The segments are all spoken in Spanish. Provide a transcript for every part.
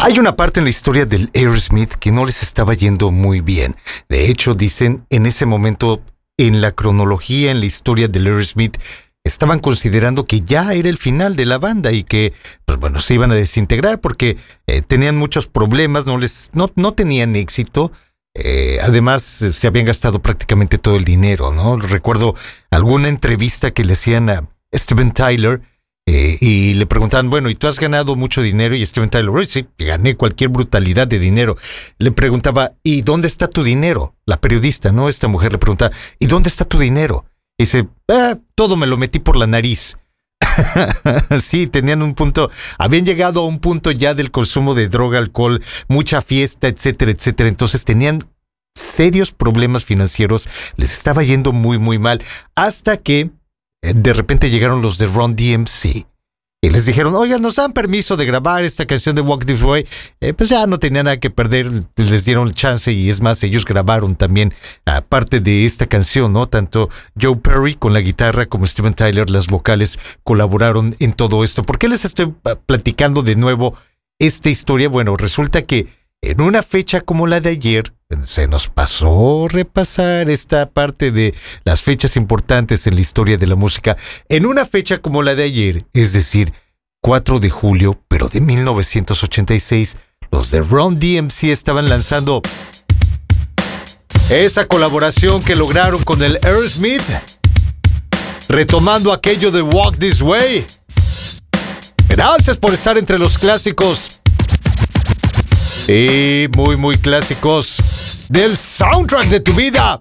Hay una parte en la historia del Aerosmith que no les estaba yendo muy bien. De hecho, dicen, en ese momento, en la cronología, en la historia del Aerosmith, estaban considerando que ya era el final de la banda y que, pues bueno, se iban a desintegrar porque eh, tenían muchos problemas, no les, no, no tenían éxito. Eh, además, se habían gastado prácticamente todo el dinero, ¿no? Recuerdo alguna entrevista que le hacían a Steven Tyler eh, y le preguntaban, bueno, ¿y tú has ganado mucho dinero? Y Steven Tyler, sí, gané cualquier brutalidad de dinero. Le preguntaba, ¿y dónde está tu dinero? La periodista, ¿no? Esta mujer le pregunta, ¿y dónde está tu dinero? Y dice, ah, todo me lo metí por la nariz. sí, tenían un punto, habían llegado a un punto ya del consumo de droga, alcohol, mucha fiesta, etcétera, etcétera. Entonces tenían serios problemas financieros, les estaba yendo muy, muy mal, hasta que de repente llegaron los de Ron DMC. Y les dijeron, oigan, nos dan permiso de grabar esta canción de Walk This Way. Eh, pues ya no tenían nada que perder, les dieron chance y es más, ellos grabaron también aparte de esta canción, ¿no? Tanto Joe Perry con la guitarra como Steven Tyler, las vocales, colaboraron en todo esto. ¿Por qué les estoy ah, platicando de nuevo esta historia? Bueno, resulta que en una fecha como la de ayer, se nos pasó repasar esta parte de las fechas importantes en la historia de la música. En una fecha como la de ayer, es decir, 4 de julio, pero de 1986, los de Ron DMC estaban lanzando esa colaboración que lograron con el Aerosmith, retomando aquello de Walk This Way. Gracias por estar entre los clásicos y muy, muy clásicos del soundtrack de tu vida.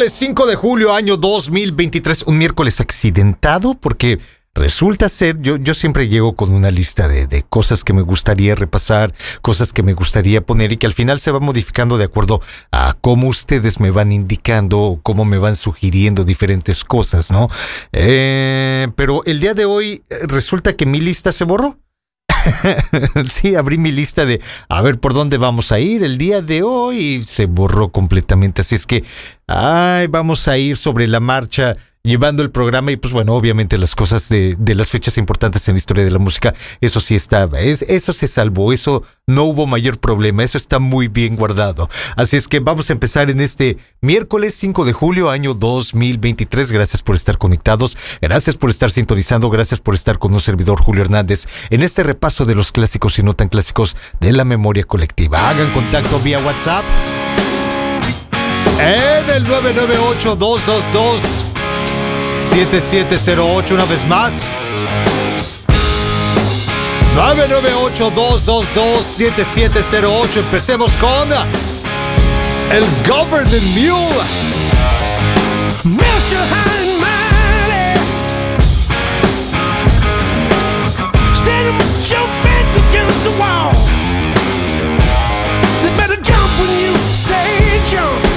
Miércoles 5 de julio, año 2023. Un miércoles accidentado porque Resulta ser, yo, yo siempre llego con una lista de, de, cosas que me gustaría repasar, cosas que me gustaría poner y que al final se va modificando de acuerdo a cómo ustedes me van indicando, cómo me van sugiriendo diferentes cosas, ¿no? Eh, pero el día de hoy eh, resulta que mi lista se borró. sí, abrí mi lista de a ver por dónde vamos a ir el día de hoy y se borró completamente. Así es que, ay, vamos a ir sobre la marcha llevando el programa y pues bueno, obviamente las cosas de, de, las fechas importantes en la historia de la música, eso sí estaba, es, eso se salvó, eso no hubo mayor problema, eso está muy bien guardado. Así es que vamos a empezar en este miércoles 5 de julio, año 2023. Gracias por estar conectados, gracias por estar sintonizando, gracias por estar con un servidor Julio Hernández en este repaso de los clásicos y no tan clásicos de la memoria colectiva. Hagan contacto vía WhatsApp en el 998 222 7708 una vez más. 998-222-7708. Empecemos con el Government Mule. Mr. High and Mighty. With your back against the wall. They better jump when you say jump.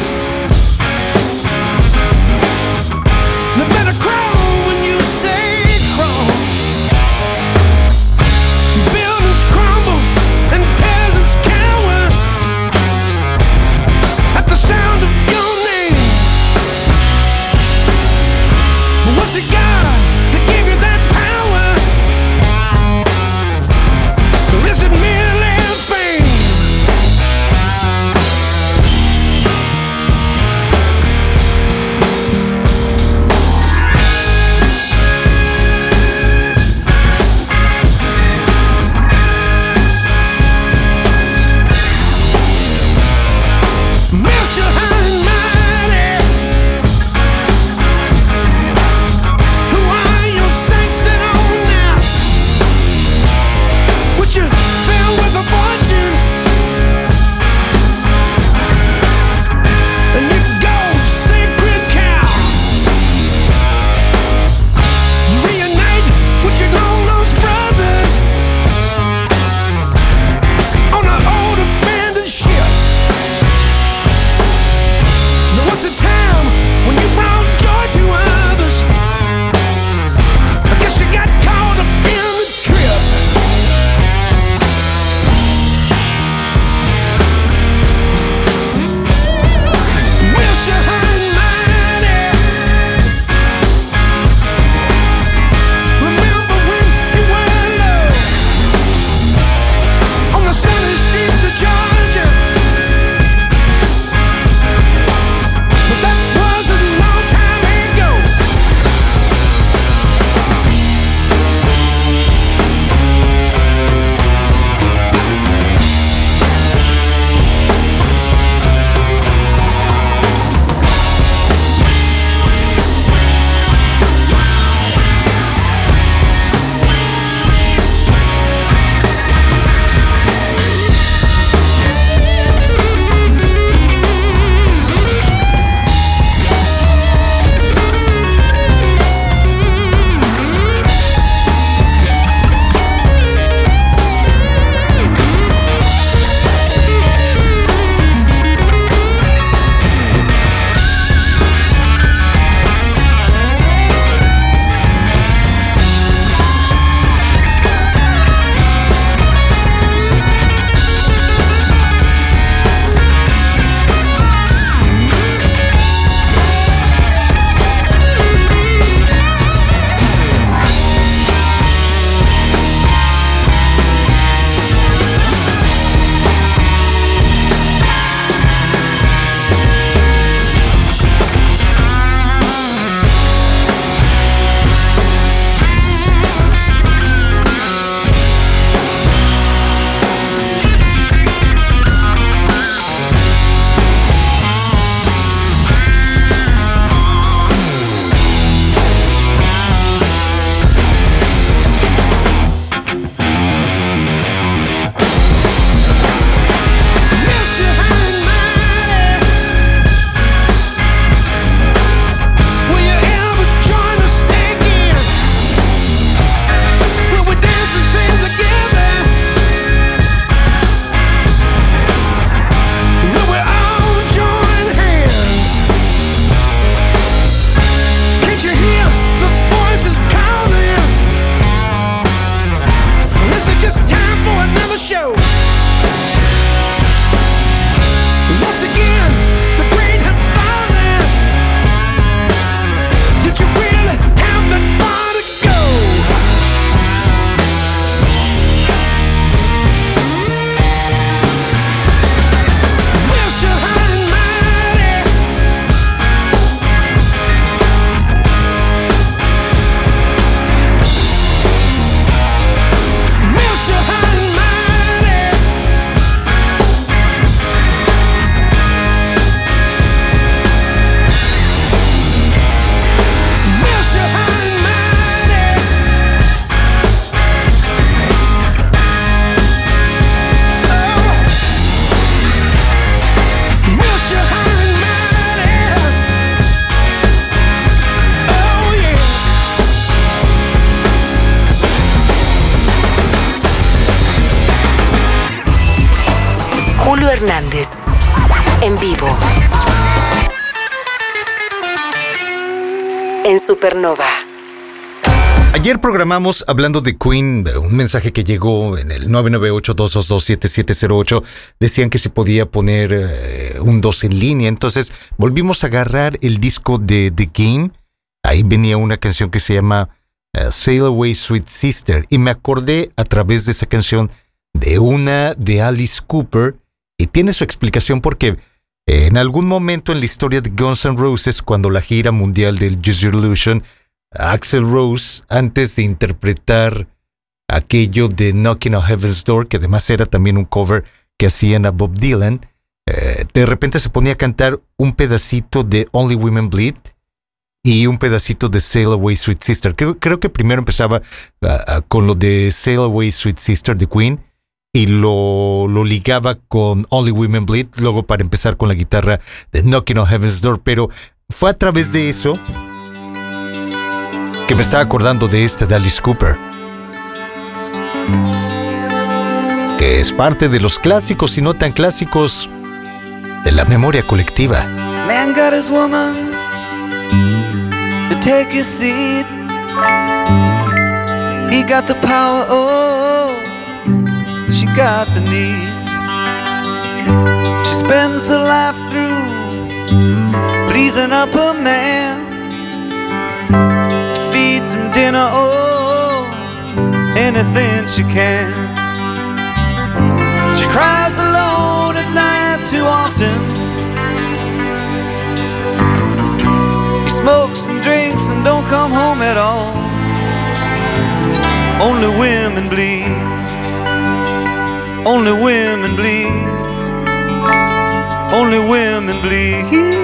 Hablando de Queen, un mensaje que llegó en el 998-222-7708. Decían que se podía poner eh, un 2 en línea. Entonces volvimos a agarrar el disco de The Game. Ahí venía una canción que se llama uh, Sail Away Sweet Sister. Y me acordé a través de esa canción de una de Alice Cooper. Y tiene su explicación porque en algún momento en la historia de Guns N' Roses, cuando la gira mundial del Use Illusion Axel Rose antes de interpretar aquello de Knocking on Heaven's Door, que además era también un cover que hacían a Bob Dylan, eh, de repente se ponía a cantar un pedacito de Only Women Bleed y un pedacito de Sail Away Sweet Sister. Creo, que primero empezaba ah, ah, con lo de Sail Away Sweet Sister de Queen y lo ligaba con Only Women Bleed, luego para empezar con la guitarra de Knocking on Heaven's Door, pero fue a través de eso que me estaba acordando de esta de Alice Cooper, que es parte de los clásicos y no tan clásicos de la memoria colectiva. Man got his woman to take his seat. He got the power, oh, she got the need. She spends her life through pleasing up her man. Some dinner, oh, anything she can. She cries alone at night too often. He smokes and drinks and don't come home at all. Only women bleed. Only women bleed. Only women bleed.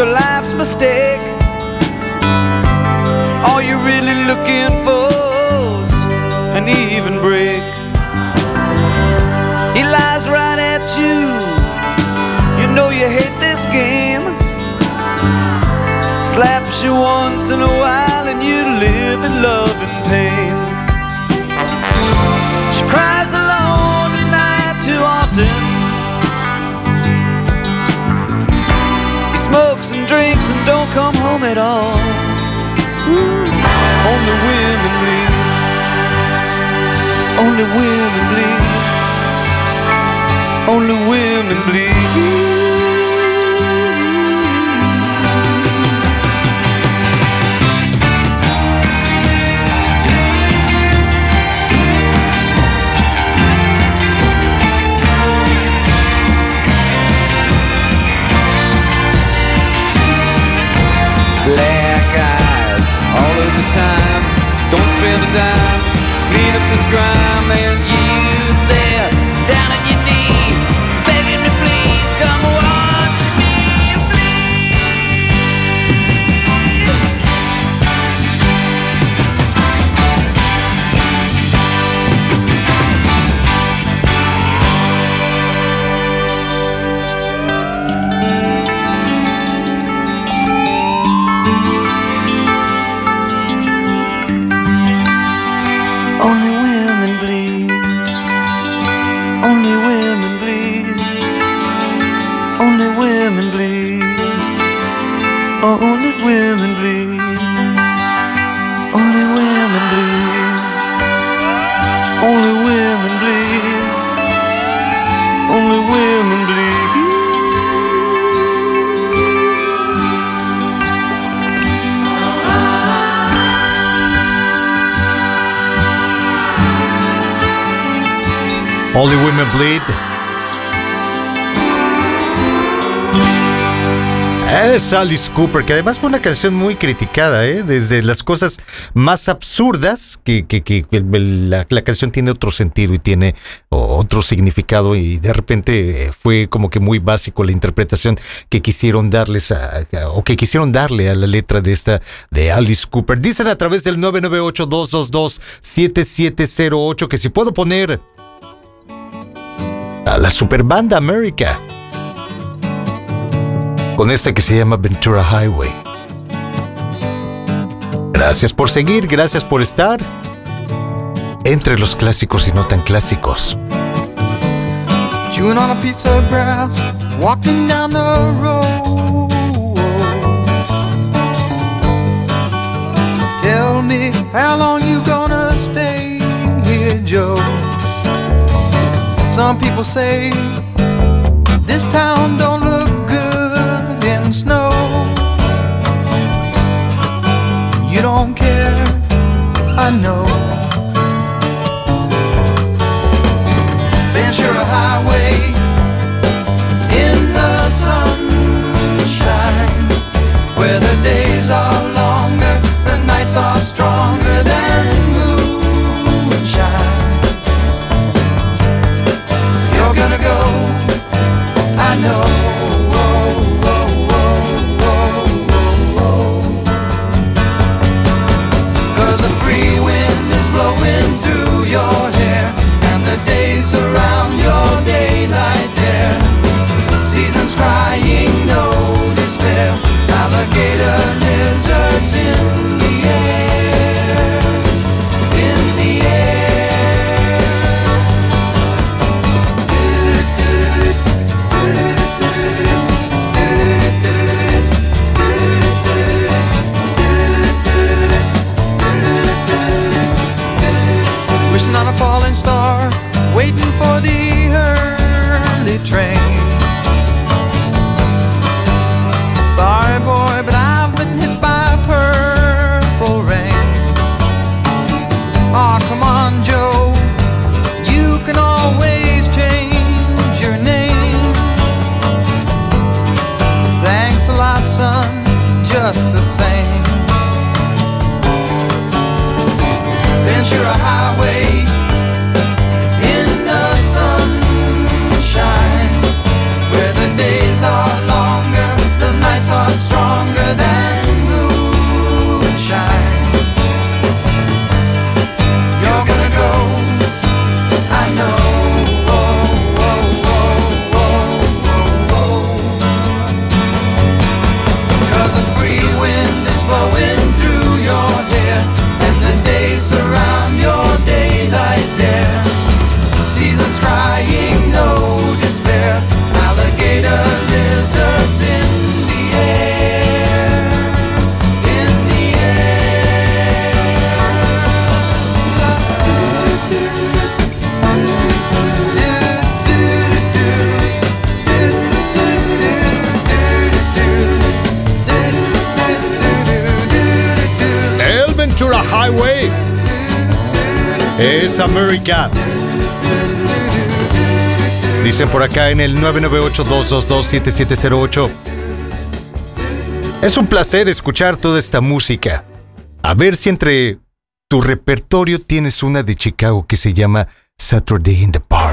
Your life's mistake. All you're really looking for's an even break. He lies right at you. You know you hate this game. Slaps you once in a while and you live in love and pain. Come home at all. Ooh, only women bleed. Only women bleed. Only women bleed. Es Alice Cooper, que además fue una canción muy criticada, ¿eh? desde las cosas más absurdas, que, la, canción tiene otro sentido y tiene otro significado y de repente eh, fue como que muy básico la interpretación que quisieron darles a, o que quisieron darle a la letra de esta de Alice Cooper. Dicen a través del 998-222-7708 que si puedo poner a la super banda America. Con esta que se llama Ventura Highway. Gracias por seguir, gracias por estar entre los clásicos y no tan clásicos. Chewing on a piece of grass, walking down the road. Tell me how long you gonna stay here, Joe. Some people say this town don't look I know. Ventura Highway Alligator lizards in Dicen por acá en el 998-222-7708. Es un placer escuchar toda esta música. A ver si entre tu repertorio tienes una de Chicago que se llama Saturday in the Park.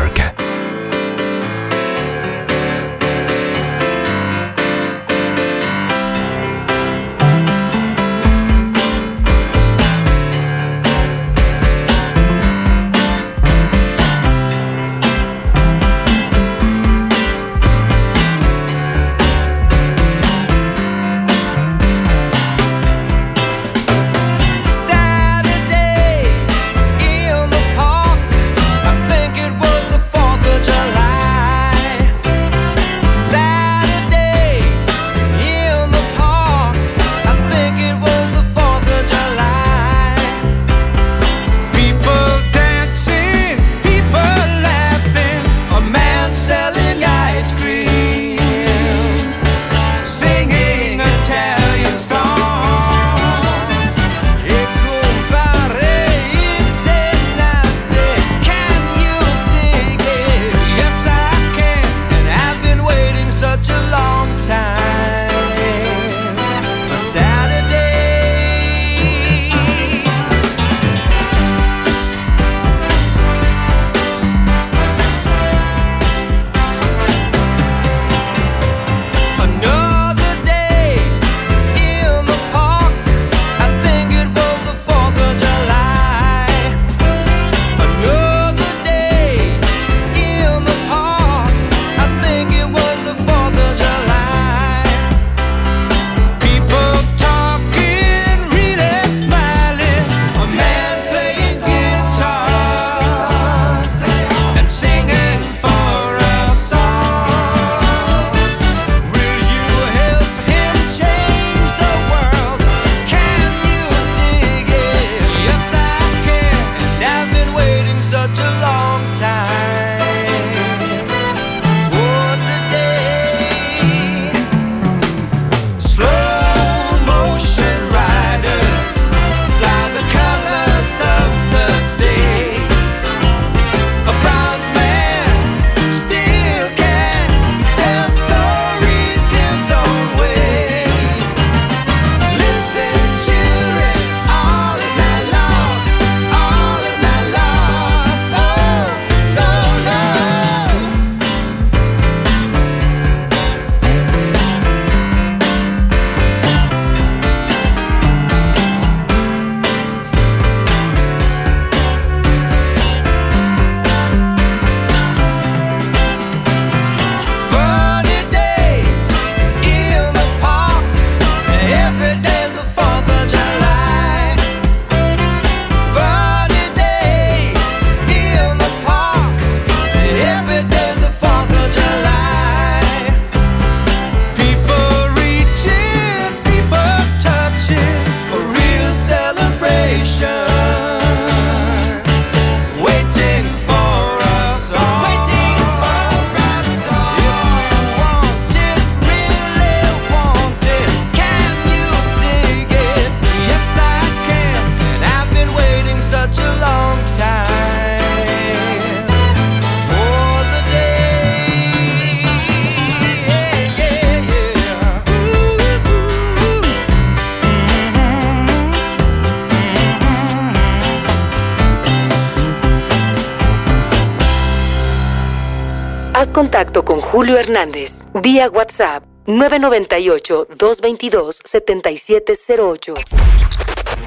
Julio Hernández vía WhatsApp 998-222-7708.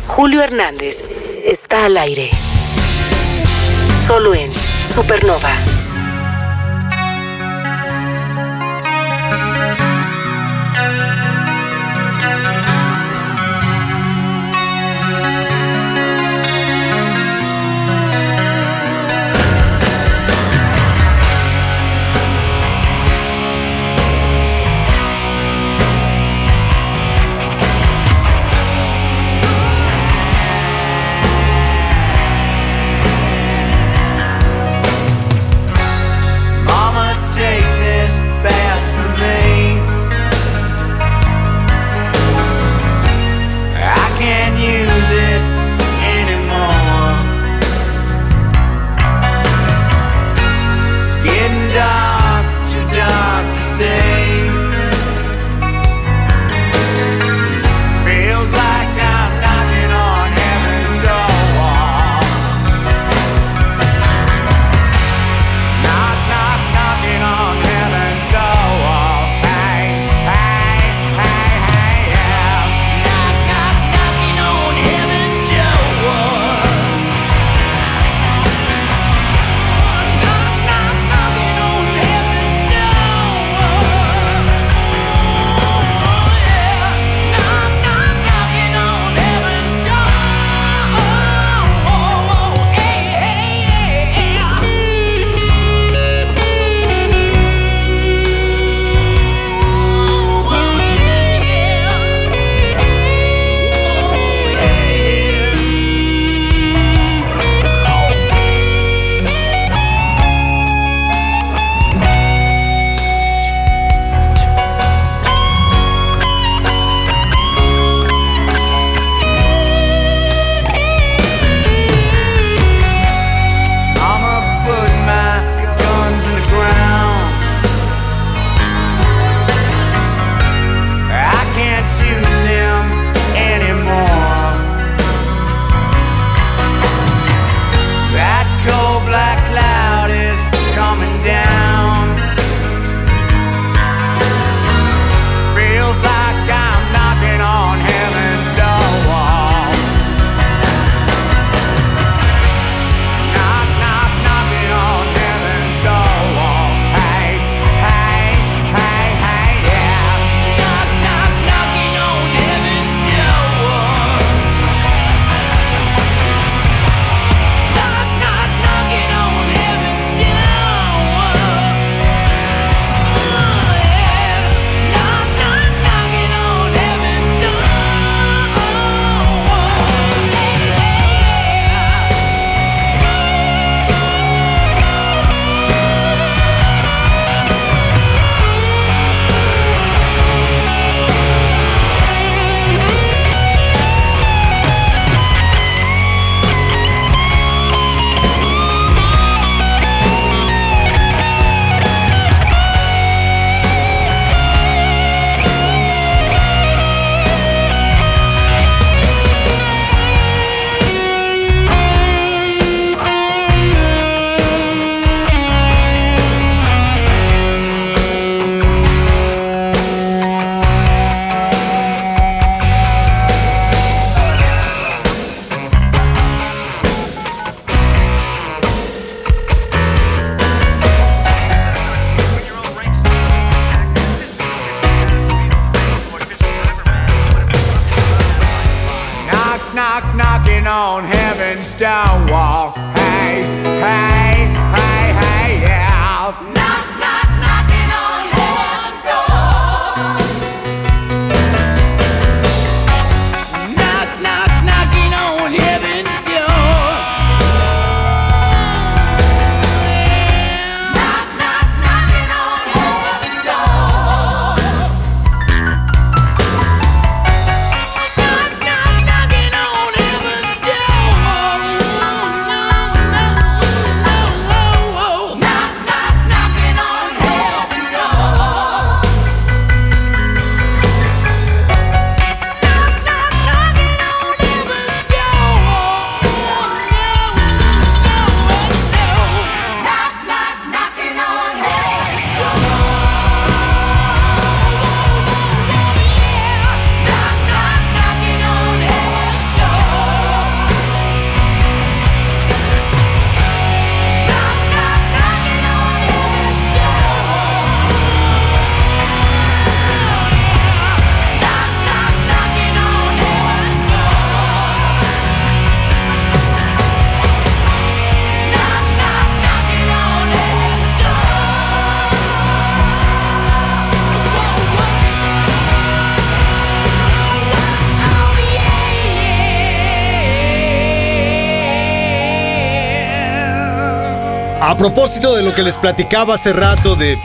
Julio Hernández está al aire. Solo en Supernova. walking on heaven's downwalk. Hey, hey, hey, hey, yeah. A propósito de lo que les platicaba hace rato de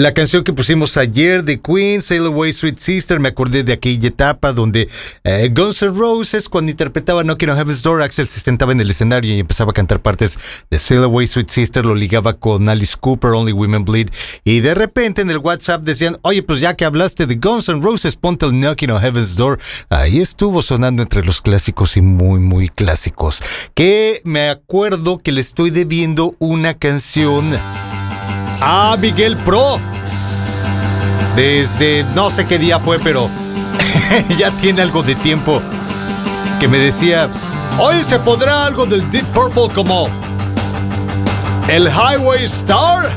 la canción que pusimos ayer de Queen, Sail Away Sweet Sister, me acordé de aquella etapa donde eh, Guns N' Roses, cuando interpretaba Knocking on Heaven's Door, Axel se sentaba en el escenario y empezaba a cantar partes de Sail Away Sweet Sister, lo ligaba con Alice Cooper, Only Women Bleed, y de repente en el WhatsApp decían, oye, pues ya que hablaste de Guns N' Roses, ponte el Knocking on Heaven's Door. Ahí estuvo sonando entre los clásicos y muy, muy clásicos. Que me acuerdo que le estoy debiendo una canción a Miguel Pro. Desde no sé qué día fue, pero ya tiene algo de tiempo que me decía, hoy se podrá algo del Deep Purple como el Highway Star.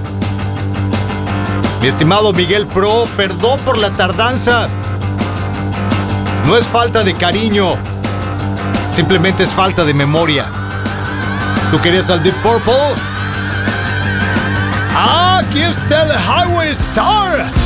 Mi estimado Miguel Pro, perdón por la tardanza. No es falta de cariño, simplemente es falta de memoria. ¿Tú querías al Deep Purple? Ah, aquí está el Highway Star.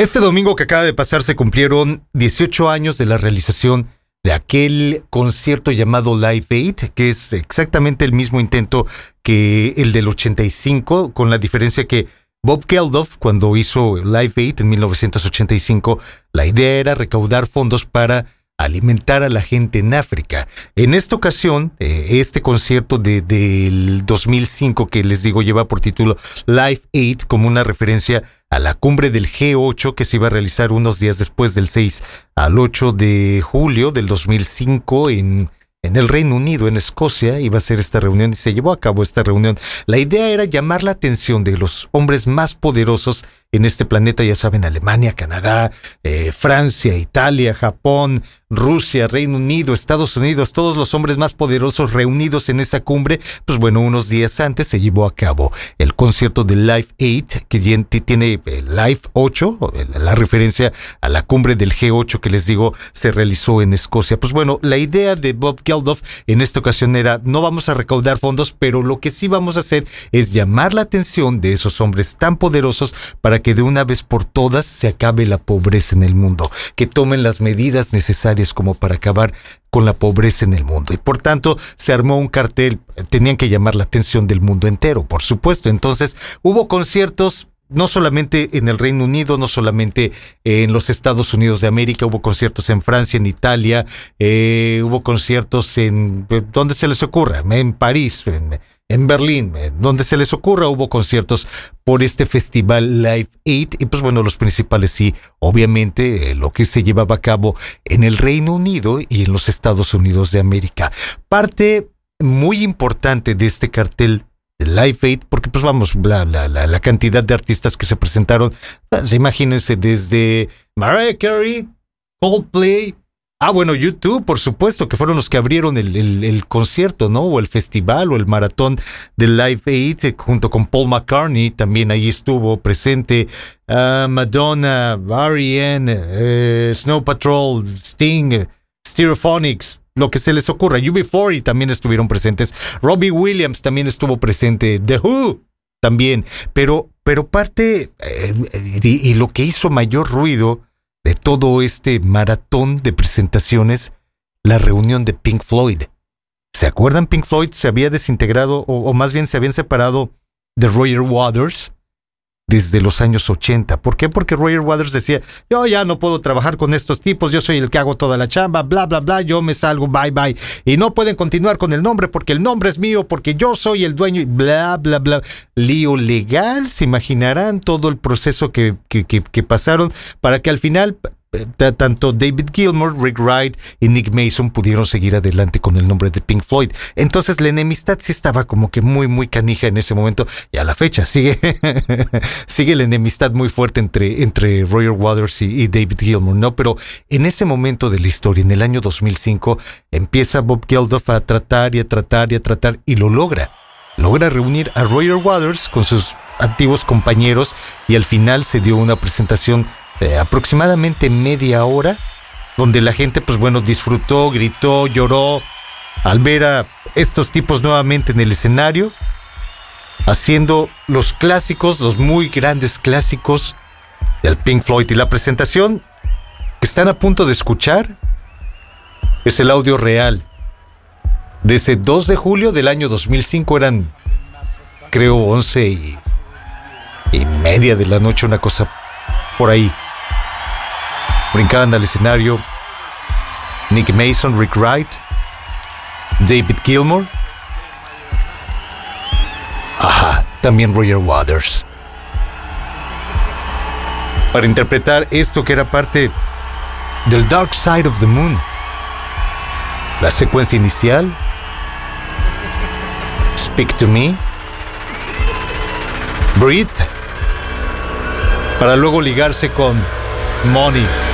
Este domingo que acaba de pasar se cumplieron 18 años de la realización de aquel concierto llamado Live Aid, que es exactamente el mismo intento que el del 85, con la diferencia que Bob Geldof, cuando hizo Live Aid en 1985, la idea era recaudar fondos para alimentar a la gente en África. En esta ocasión, eh, este concierto de, del 2005 que les digo lleva por título Live Aid como una referencia a la cumbre del G8 que se iba a realizar unos días después del 6 al 8 de julio del 2005 en en el Reino Unido, en Escocia, iba a ser esta reunión y se llevó a cabo esta reunión. La idea era llamar la atención de los hombres más poderosos en este planeta, ya saben, Alemania, Canadá, eh, Francia, Italia, Japón, Rusia, Reino Unido, Estados Unidos, todos los hombres más poderosos reunidos en esa cumbre, pues bueno, unos días antes se llevó a cabo el concierto de Life 8, que tiene eh, Life 8, la referencia a la cumbre del G8 que les digo se realizó en Escocia. Pues bueno, la idea de Bob Geldof en esta ocasión era, no vamos a recaudar fondos, pero lo que sí vamos a hacer es llamar la atención de esos hombres tan poderosos para que de una vez por todas se acabe la pobreza en el mundo, que tomen las medidas necesarias como para acabar con la pobreza en el mundo. Y por tanto se armó un cartel, tenían que llamar la atención del mundo entero, por supuesto. Entonces hubo conciertos no solamente en el Reino Unido, no solamente en los Estados Unidos de América, hubo conciertos en Francia, en Italia, eh, hubo conciertos en donde se les ocurra, en París, en, en Berlín, donde se les ocurra, hubo conciertos por este festival Live 8 y pues bueno, los principales sí, obviamente eh, lo que se llevaba a cabo en el Reino Unido y en los Estados Unidos de América. Parte muy importante de este cartel de Live 8, porque pues vamos, la, la, la, cantidad de artistas que se presentaron, pues, imagínense desde Mariah Carey, Coldplay, Ah, bueno, YouTube, por supuesto, que fueron los que abrieron el, el, concierto, ¿no? O el festival o el maratón de Live Aid, eh, junto con Paul McCartney, también ahí estuvo presente uh, Madonna, R.E.M., eh, Snow Patrol, Sting, Stereophonics, lo que se les ocurra. UB40 también estuvieron presentes. Robbie Williams también estuvo presente. The Who también. Pero, pero parte, eh, y lo que hizo mayor ruido de todo este maratón de presentaciones la reunión de Pink Floyd. ¿Se acuerdan? Pink Floyd se había desintegrado, o, más bien se habían separado de Roger Waters desde los años 80. ¿Por qué? Porque Roger Waters decía, yo ya no puedo trabajar con estos tipos, yo soy el que hago toda la chamba, bla, bla, bla, yo me salgo, bye, bye. Y no pueden continuar con el nombre porque el nombre es mío, porque yo soy el dueño, bla, bla, bla. Lío legal, se imaginarán todo el proceso que, que, que pasaron para que al final tanto David Gilmour, Rick Wright y Nick Mason pudieron seguir adelante con el nombre de Pink Floyd. Entonces la enemistad sí estaba como que muy, muy canija en ese momento y a la fecha sigue, sigue la enemistad muy fuerte entre, entre Roger Waters y, David Gilmour, ¿no? Pero en ese momento de la historia, en el año 2005, empieza Bob Geldof a tratar y a tratar y a tratar y lo logra. Logra reunir a Roger Waters con sus antiguos compañeros y al final se dio una presentación eh, aproximadamente media hora, donde la gente, pues bueno, disfrutó, gritó, lloró al ver a estos tipos nuevamente en el escenario, haciendo los clásicos, los muy grandes clásicos del Pink Floyd. Y la presentación que están a punto de escuchar es el audio real. De ese 2 de julio del año 2005 eran, creo, 11 y, y media de la noche, una cosa por ahí. Brincaban al escenario Nick Mason, Rick Wright, David Gilmour. Ajá, también Roger Waters. Para interpretar esto que era parte del Dark Side of the Moon. La secuencia inicial. Speak to me. Breathe. Para luego ligarse con Money.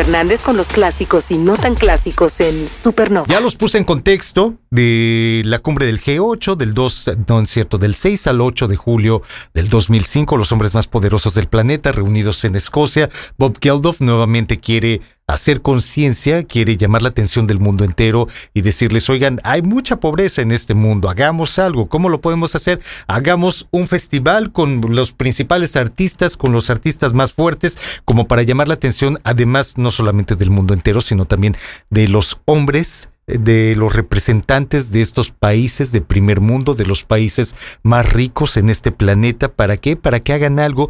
Hernández con los clásicos y no tan clásicos en Supernova. Ya los puse en contexto de la cumbre del G8, del 2, no es cierto, del 6 al 8 de julio del 2005, los hombres más poderosos del planeta reunidos en Escocia. Bob Geldof nuevamente quiere hacer conciencia, quiere llamar la atención del mundo entero y decirles, oigan, hay mucha pobreza en este mundo, hagamos algo, ¿cómo lo podemos hacer? Hagamos un festival con los principales artistas, con los artistas más fuertes, como para llamar la atención, además, no solamente del mundo entero, sino también de los hombres de los representantes de estos países de primer mundo, de los países más ricos en este planeta. ¿Para qué? Para que hagan algo,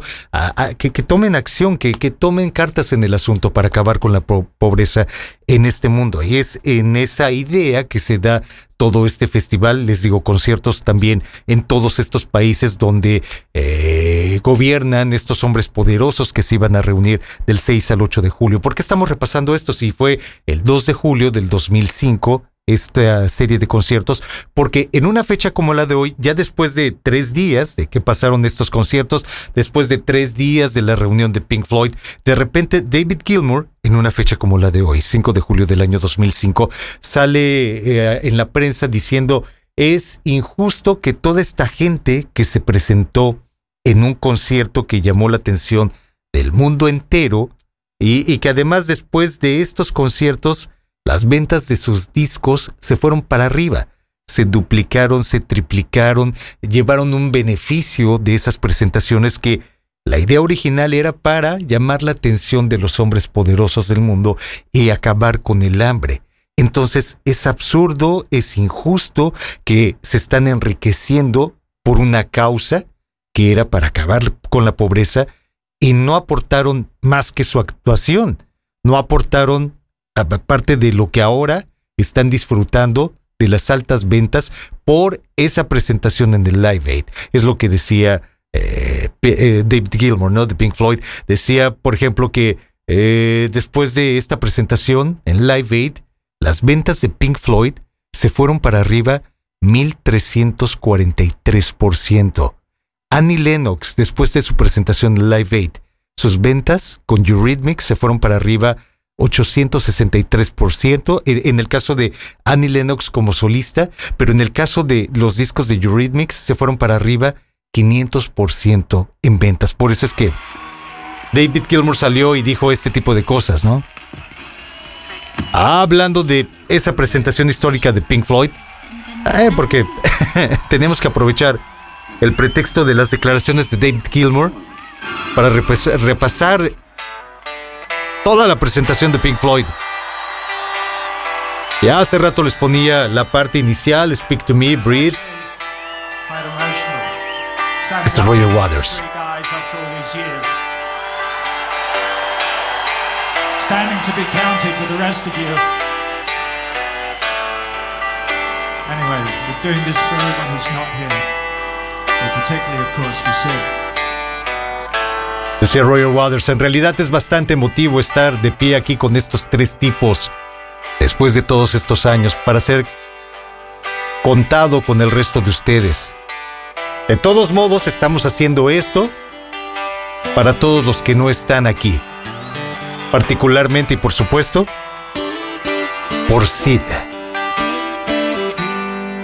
que, que tomen acción, que, que tomen cartas en el asunto para acabar con la po- pobreza en este mundo. Y es en esa idea que se da todo este festival, les digo, conciertos también en todos estos países donde eh, gobiernan estos hombres poderosos que se iban a reunir del 6 al 8 de julio. ¿Por qué estamos repasando esto? Si fue el 2 de julio del 2005 esta serie de conciertos, porque en una fecha como la de hoy, ya después de tres días de que pasaron estos conciertos, después de tres días de la reunión de Pink Floyd, de repente David Gilmour, en una fecha como la de hoy, 5 de julio del año 2005, sale eh, en la prensa diciendo, es injusto que toda esta gente que se presentó en un concierto que llamó la atención del mundo entero y, y que además después de estos conciertos las ventas de sus discos se fueron para arriba, se duplicaron, se triplicaron, llevaron un beneficio de esas presentaciones que la idea original era para llamar la atención de los hombres poderosos del mundo y acabar con el hambre. Entonces es absurdo, es injusto que se están enriqueciendo por una causa que era para acabar con la pobreza y no aportaron más que su actuación, no aportaron aparte de lo que ahora están disfrutando de las altas ventas por esa presentación en el Live Aid. Es lo que decía eh, eh, David Gilmour, ¿no? De Pink Floyd. Decía, por ejemplo, que eh, después de esta presentación en Live Aid, las ventas de Pink Floyd se fueron para arriba 1343%. Annie Lennox, después de su presentación en Live Aid, sus ventas con Eurythmics se fueron para arriba 863%, en el caso de Annie Lennox como solista, pero en el caso de los discos de Eurythmics se fueron para arriba 500% en ventas. Por eso es que David Gilmour salió y dijo este tipo de cosas, ¿no? Hablando de esa presentación histórica de Pink Floyd, eh, porque tenemos que aprovechar el pretexto de las declaraciones de David Gilmour para repas- repasar toda la presentación de Pink Floyd. Ya hace rato les ponía la parte inicial, Speak to Me, Breathe. Up Roger Waters. Standing to be counted with the rest of you. Anyway, we're doing this for everyone who's not here. Particularly, of course, for Sid. Decía Roger Waters, en realidad es bastante emotivo estar de pie aquí con estos tres tipos después de todos estos años para ser contado con el resto de ustedes. De todos modos, estamos haciendo esto para todos los que no están aquí. Particularmente y por supuesto, por Sid.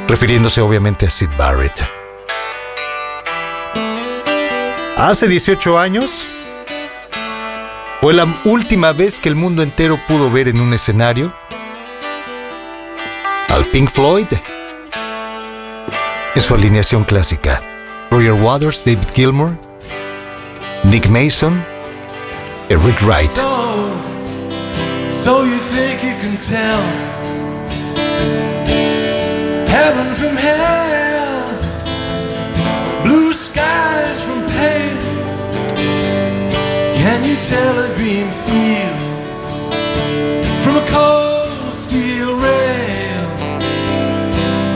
Refiriéndose obviamente a Sid Barrett. Hace 18 años fue la última vez que el mundo entero pudo ver en un escenario al Pink Floyd en su alineación clásica. Roger Waters, David Gilmour, Nick Mason Rick Wright. So, you think you can tell you tell a green field from a cold steel rail?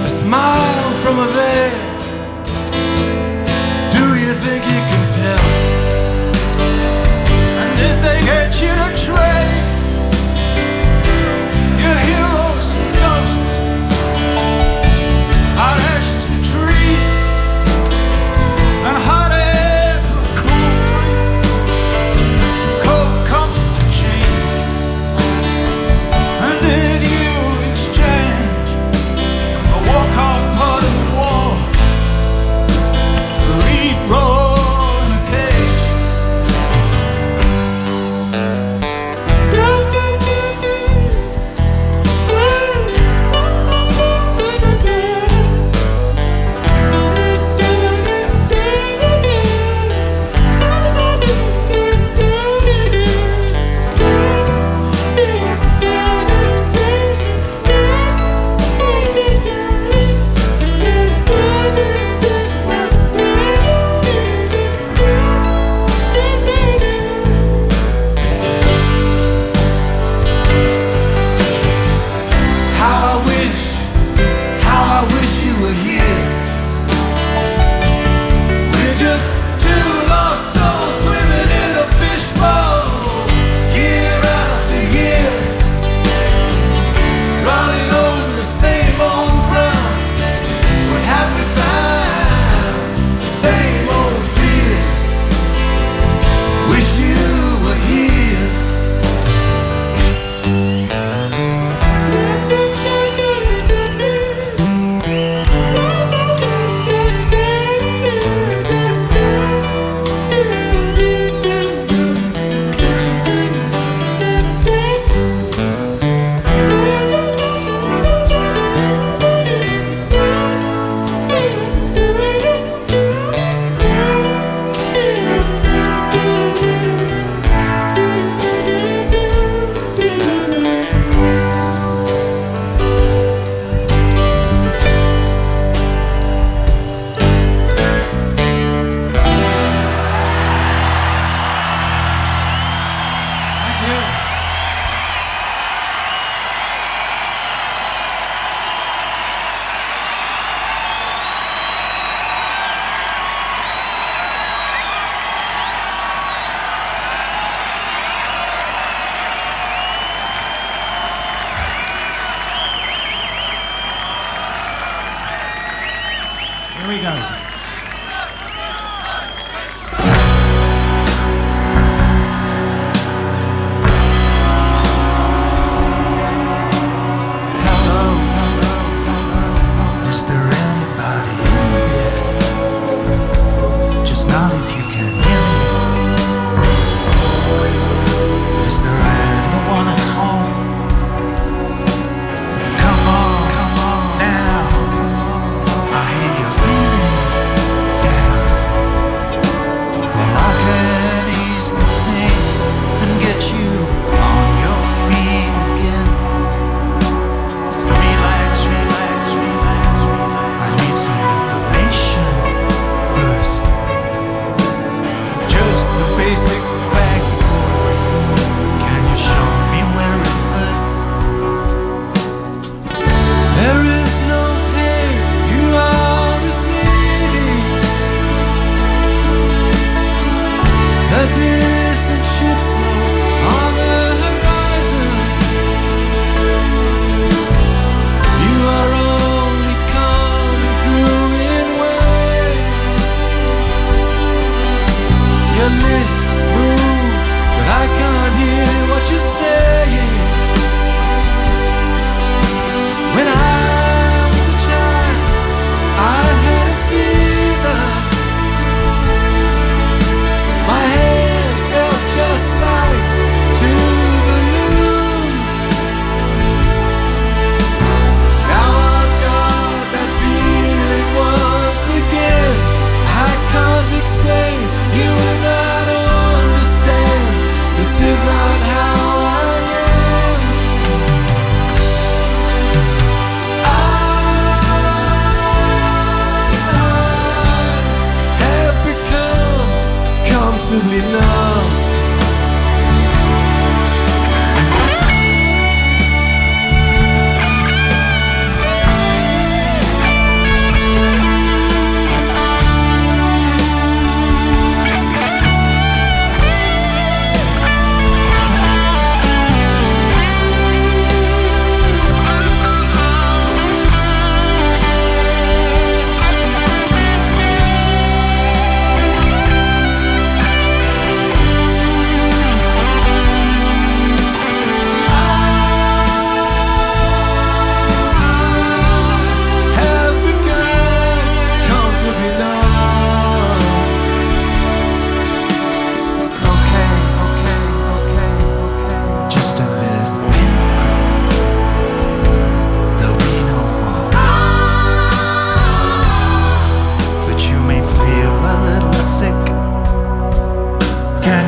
A smile from a veil. Do you think you can tell? And if they get you to trade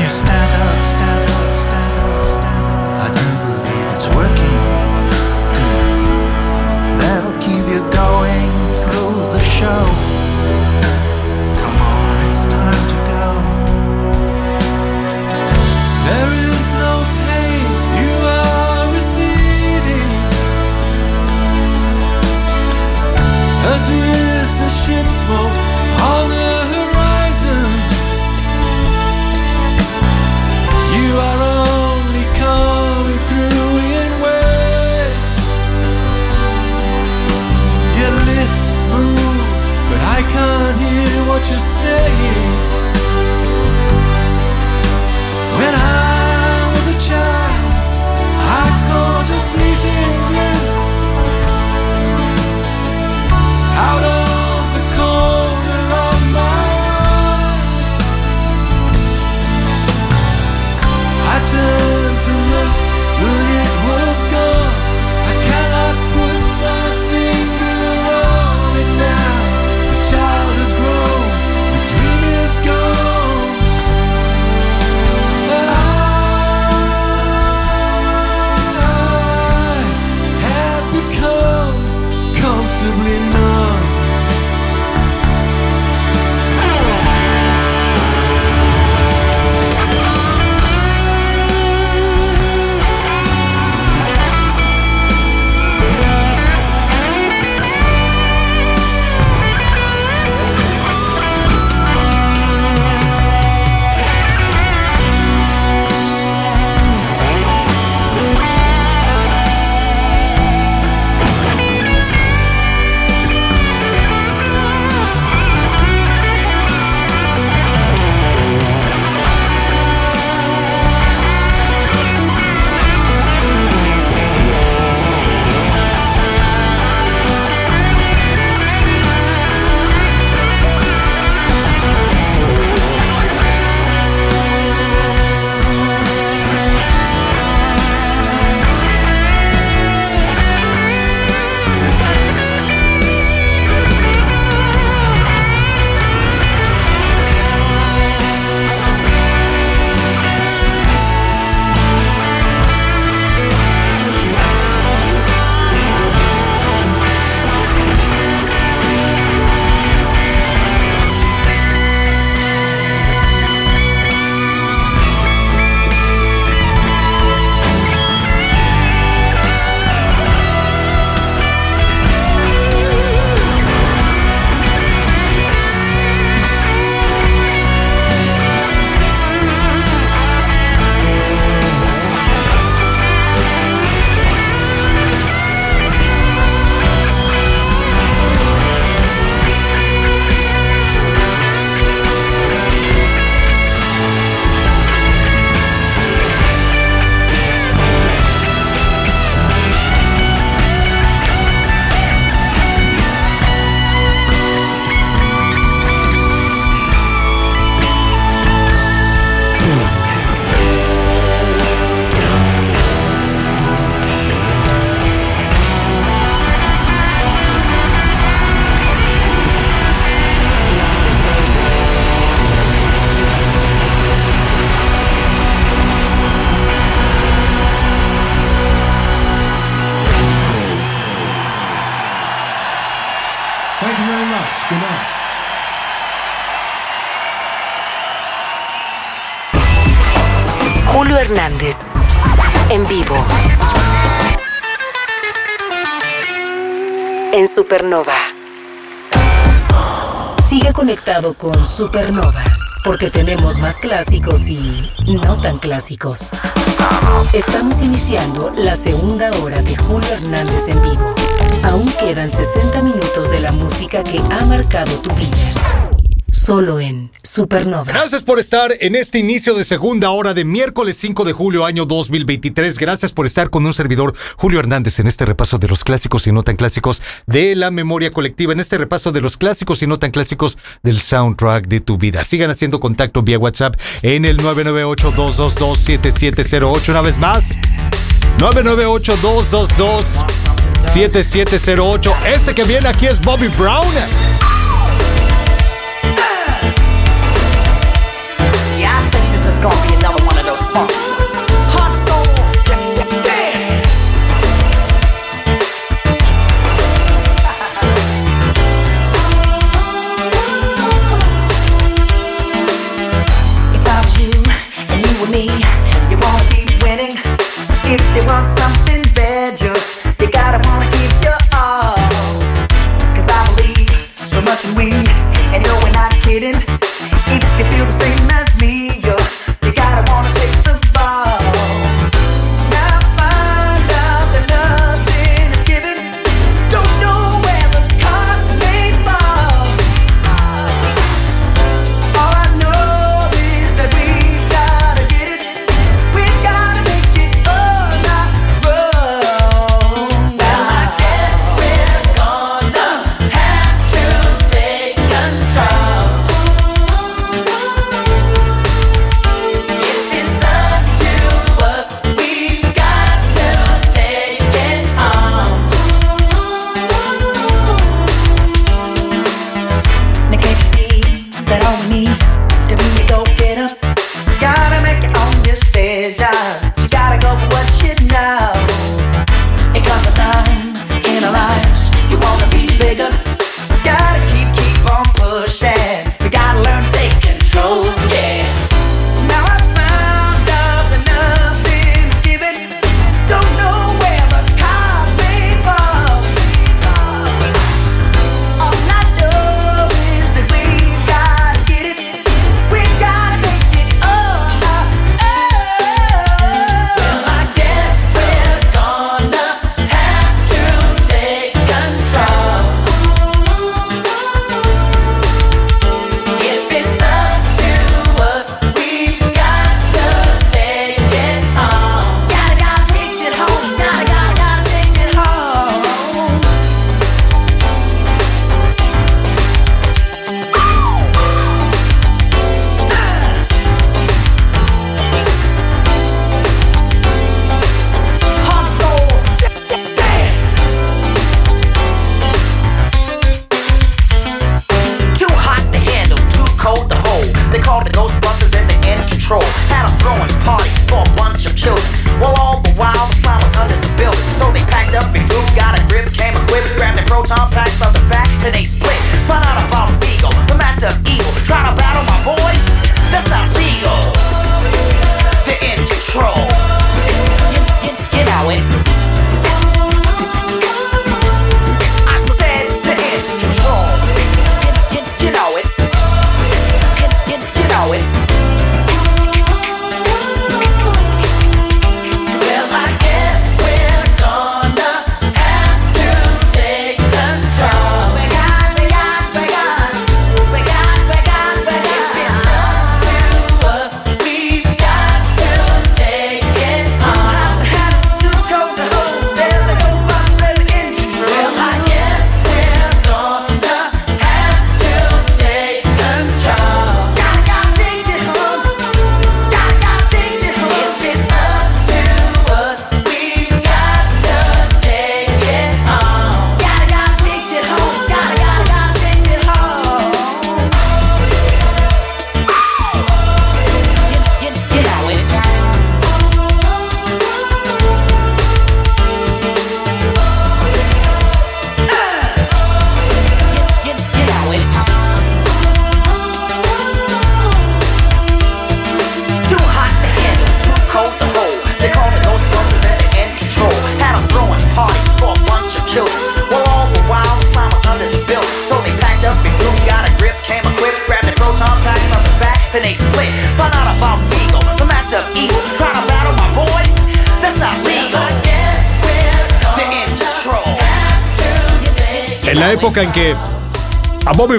Can Fernández. En vivo. En Supernova. Sigue conectado con Supernova, porque tenemos más clásicos y no tan clásicos. Estamos iniciando la segunda hora de Julio Hernández en vivo. Aún quedan 60 minutos de la música que ha marcado tu vida solo en Supernova. Gracias por estar en este inicio de segunda hora de miércoles 5 de julio año 2023. Gracias por estar con un servidor Julio Hernández en este repaso de los clásicos y no tan clásicos de la memoria colectiva, en este repaso de los clásicos y no tan clásicos del soundtrack de tu vida. Sigan haciendo contacto vía WhatsApp en el 998-222-7708. Una vez más, 998-222-7708. Este que viene aquí es Bobby Brown. scorpion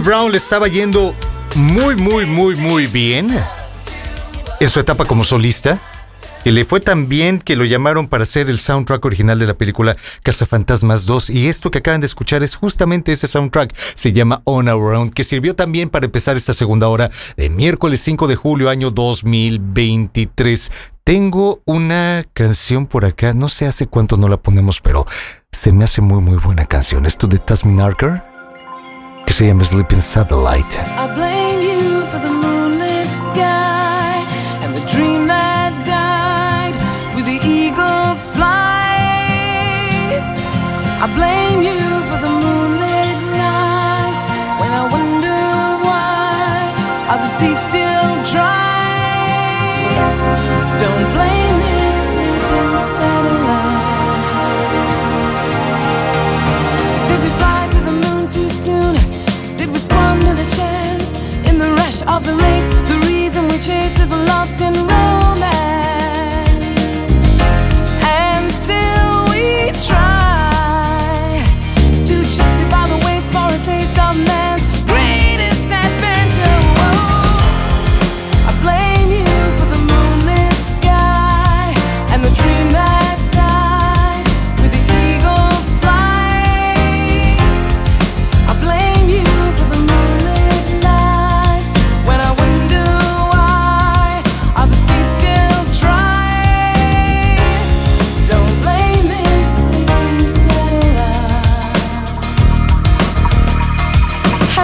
Brown le estaba yendo muy, muy, muy, muy bien en su etapa como solista, que le fue tan bien que lo llamaron para hacer el soundtrack original de la película Cazafantasmas 2. Y esto que acaban de escuchar es justamente ese soundtrack. Se llama On Our que sirvió también para empezar esta segunda hora de miércoles 5 de julio, año 2023. Tengo una canción por acá, no sé hace cuánto no la ponemos, pero se me hace muy, muy buena canción. Esto de Tasmin Archer, que se llama Sleeping Satellite. I blame you for the moonlit sky and the dream that died with the eagle's flight. I blame of the race? The reason we chase is a lost in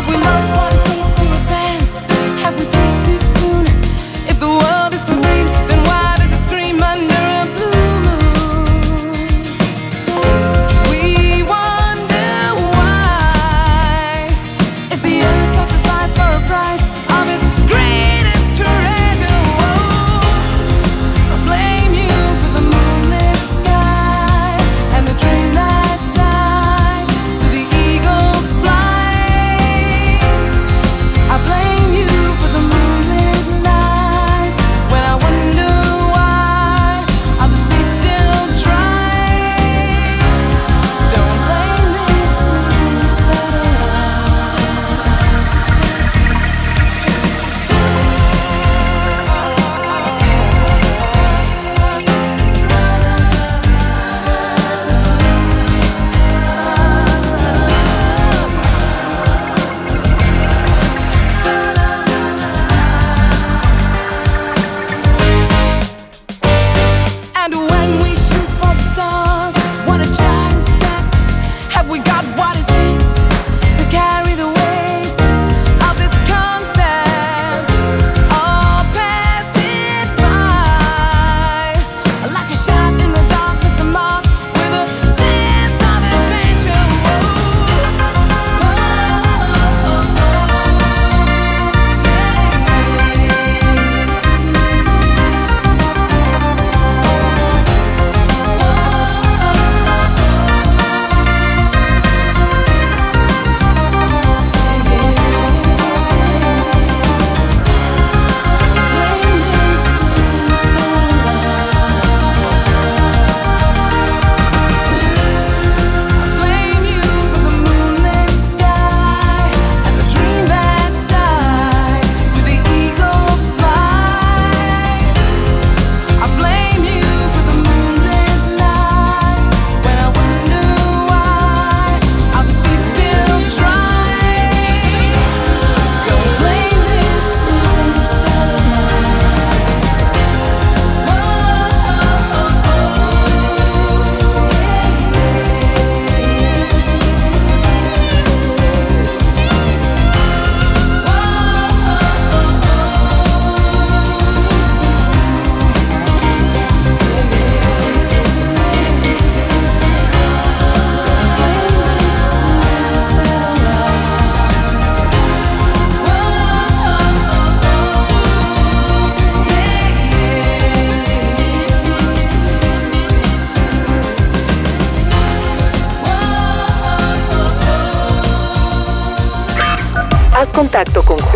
we lost what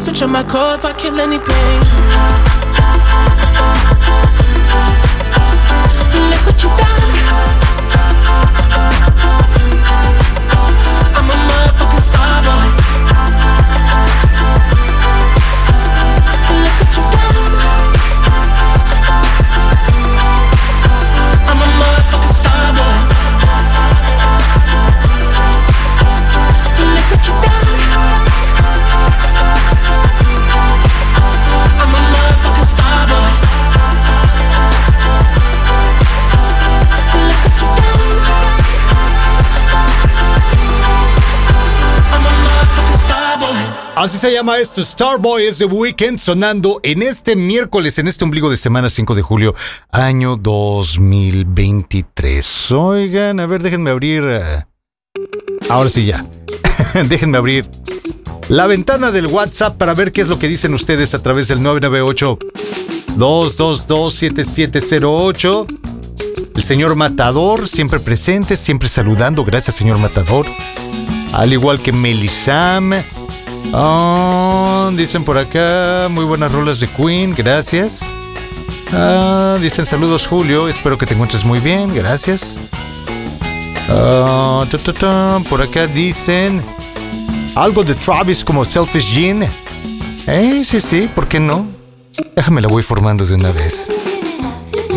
Switch on my core if I kill any pain. Así se llama esto, Starboy es The Weekend, sonando en este miércoles, en este ombligo de semana 5 de julio, año 2023. Oigan, a ver, déjenme abrir... eh, Ahora sí ya. déjenme abrir la ventana del WhatsApp para ver qué es lo que dicen ustedes a través del 998 222 7708. El señor Matador, siempre presente, siempre saludando. Gracias, señor Matador. Al igual que Melisam. Ah, dicen por acá, muy buenas rolas de Queen, gracias. Ah, dicen saludos Julio, espero que te encuentres muy bien, gracias. Ah, por acá dicen algo de Travis como Selfish Gene. Eh, sí, sí, ¿por qué no? Déjame la voy formando de una vez.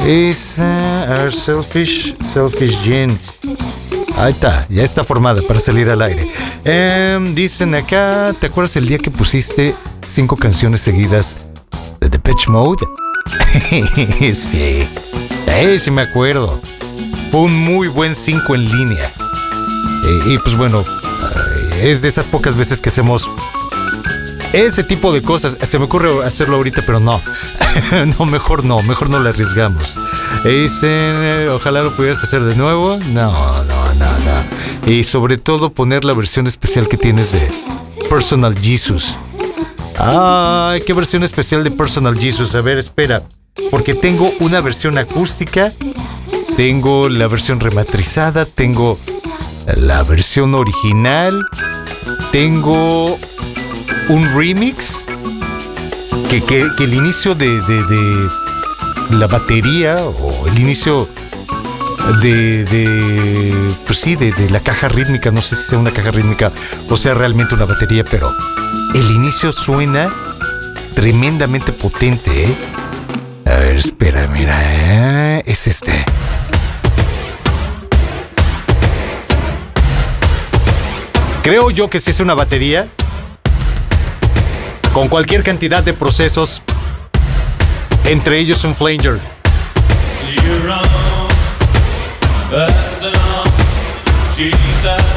Es our Selfish, Selfish Gene. Ahí está, ya está formada para salir al aire. Em, dicen acá, ¿te acuerdas el día que pusiste cinco canciones seguidas de Depeche Mode? sí, eh, sí me acuerdo. Fue un muy buen cinco en línea. Eh, y pues bueno, eh, es de esas pocas veces que hacemos ese tipo de cosas. Se me ocurre hacerlo ahorita, pero no. no, mejor no, mejor no le arriesgamos. E dicen, eh, ojalá lo pudieras hacer de nuevo. No, Y sobre todo poner la versión especial que tienes de Personal Jesus. Ay, qué versión especial de Personal Jesus. A ver, espera. Porque tengo una versión acústica, tengo la versión remasterizada, tengo la versión original, tengo un remix que, que- que el inicio de, de- de la batería o el inicio de, de pues sí, de, de la caja rítmica, no sé si sea una caja rítmica o sea realmente una batería, pero el inicio suena tremendamente potente, ¿eh? A ver, espera, mira, ¿eh? es este. Creo yo que si es una batería con cualquier cantidad de procesos, entre ellos un flanger. Personal Jesus.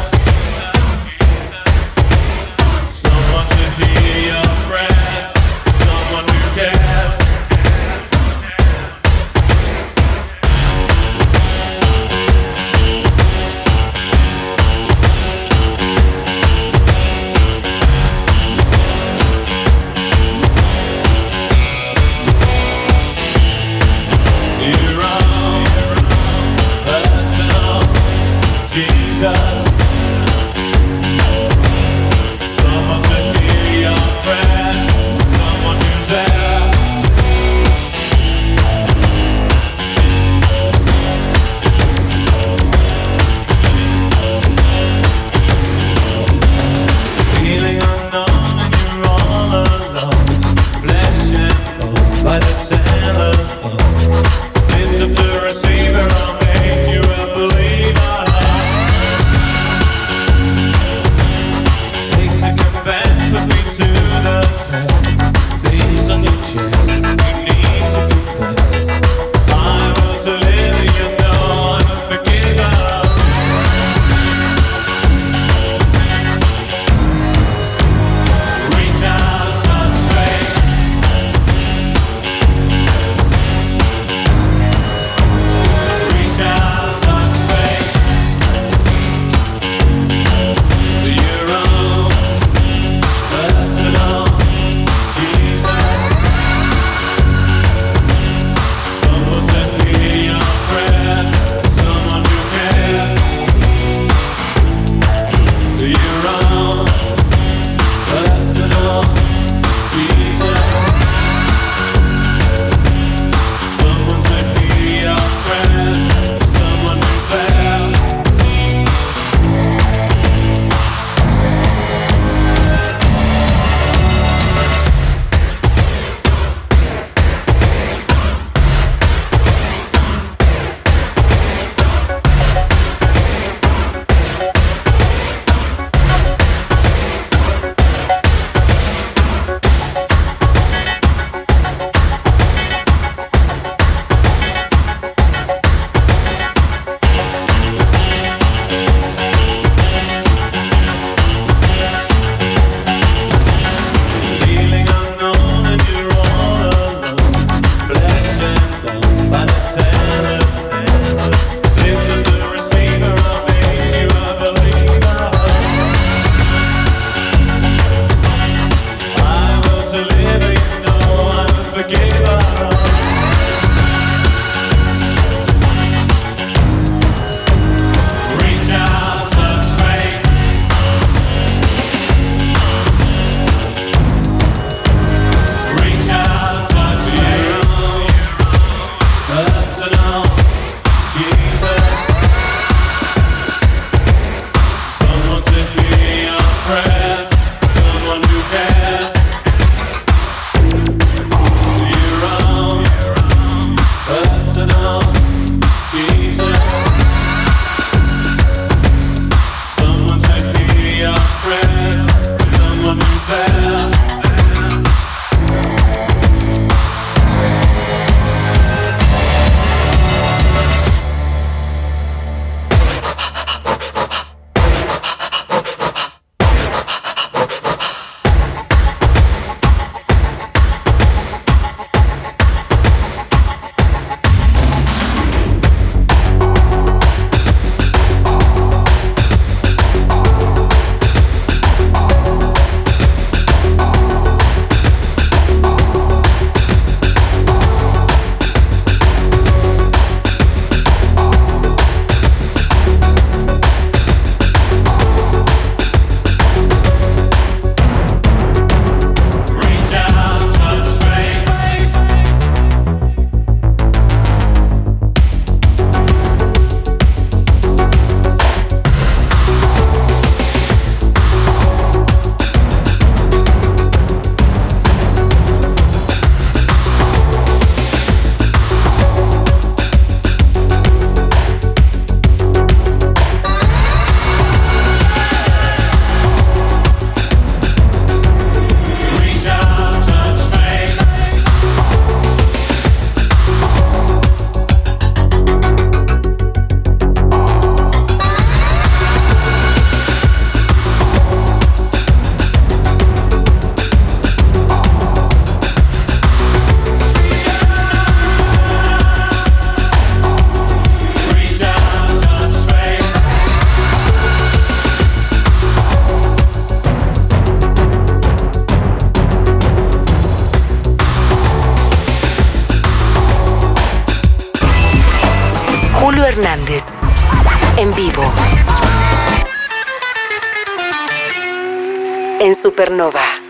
Nova.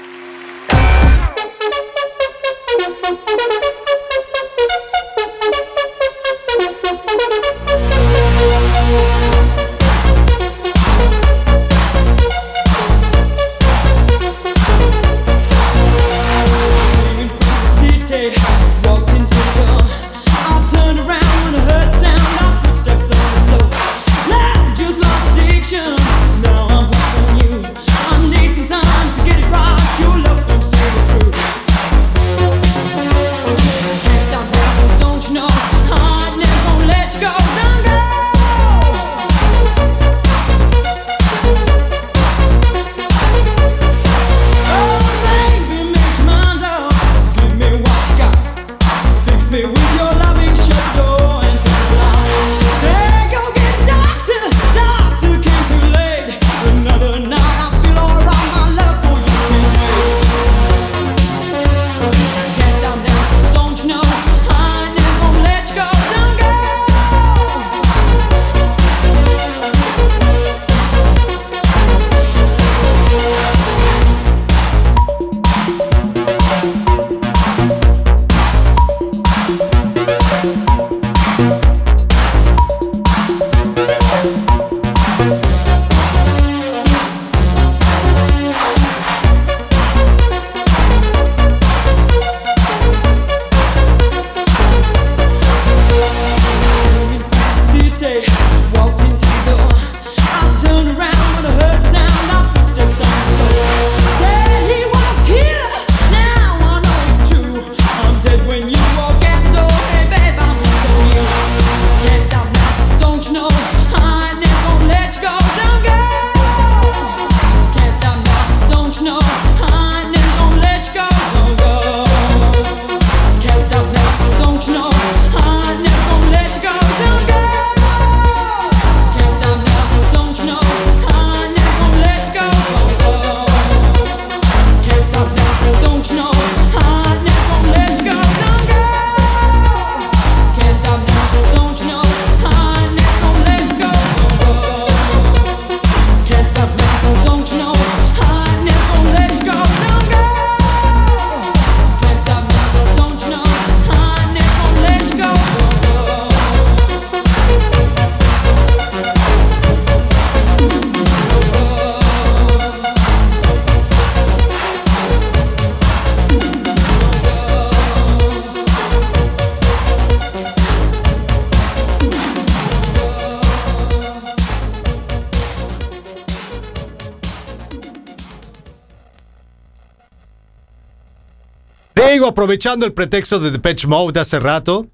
aprovechando el pretexto de Depeche Mode hace rato,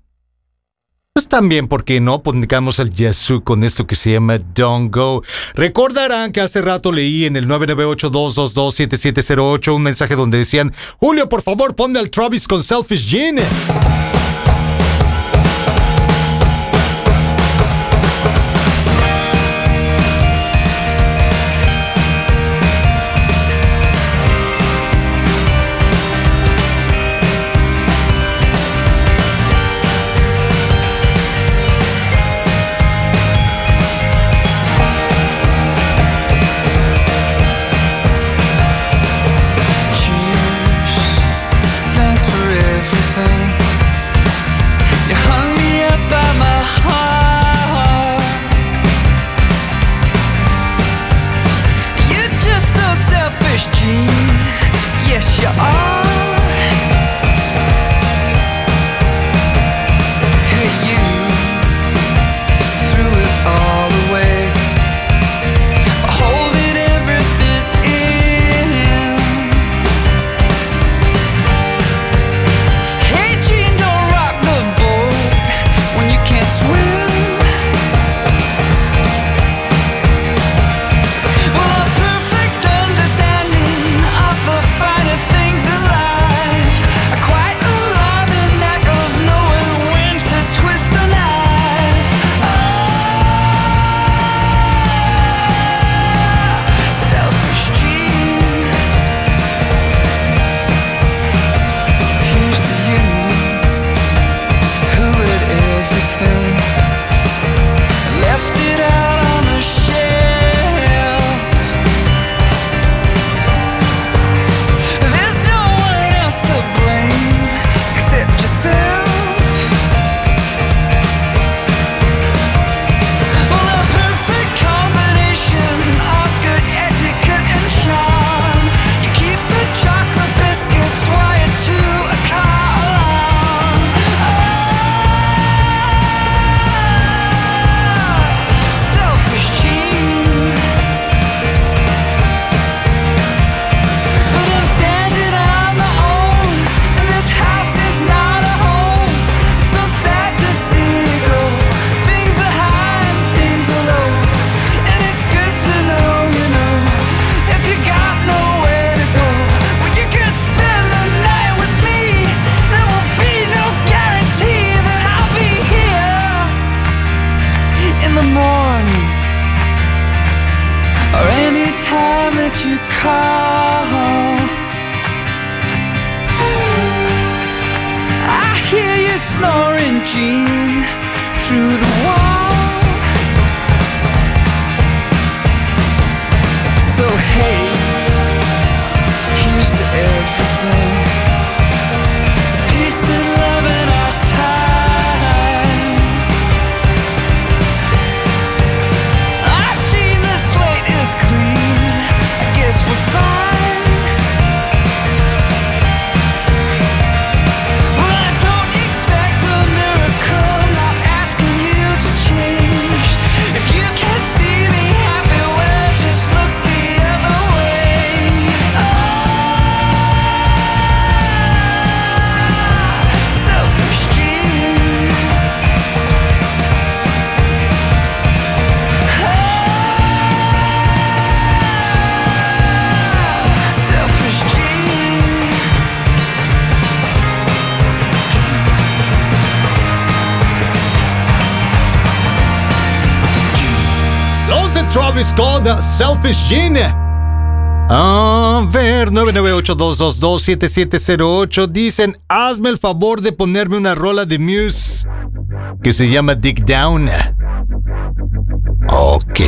pues también, porque no? Pongamos al Yasu con esto que se llama Don't Go. Recordarán que hace rato leí en el 998-222-7708 un mensaje donde decían, Julio, por favor, ponme al Travis con Selfish Gene. thing. Scott, Selfish Gene. A ver, 998-222-7708. Dicen, hazme el favor de ponerme una rola de Muse que se llama Dig Down. Ok.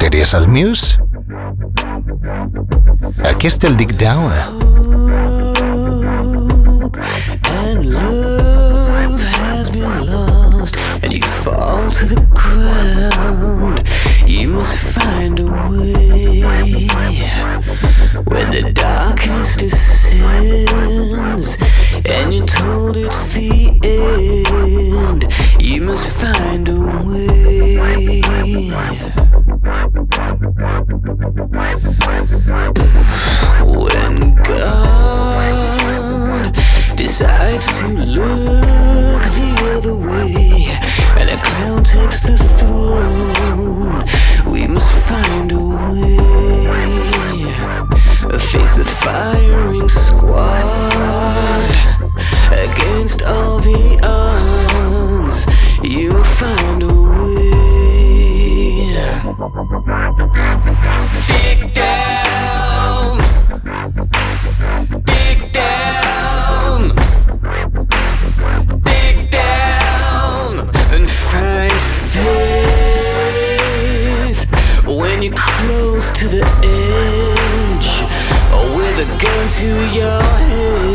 ¿Querías al Muse? Aquí está el Dig Down. To the ground. You must find a way when the darkness descends, and you're told it's the end. You must find a way. When God decides to look the other way, clown takes the throne, we must find a way. Face the firing squad against all the odds. You'll find a way. A gun to your head.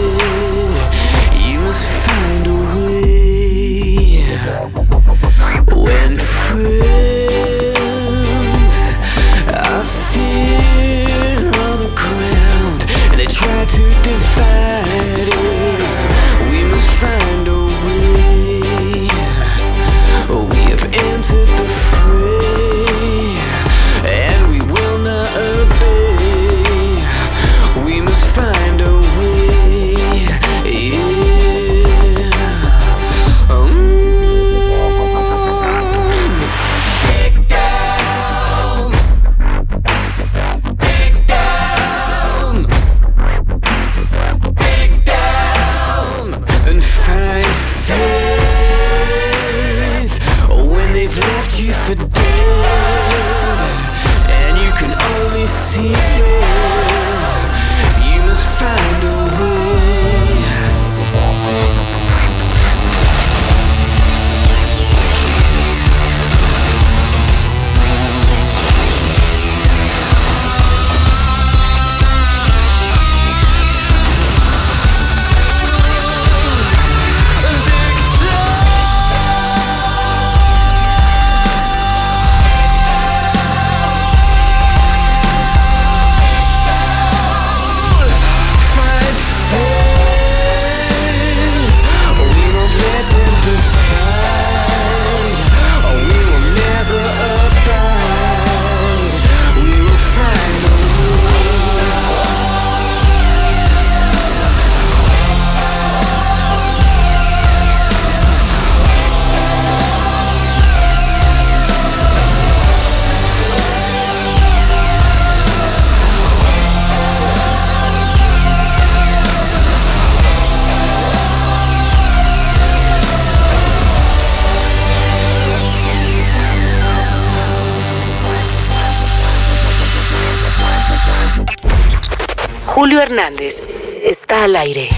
Hernández, está al aire.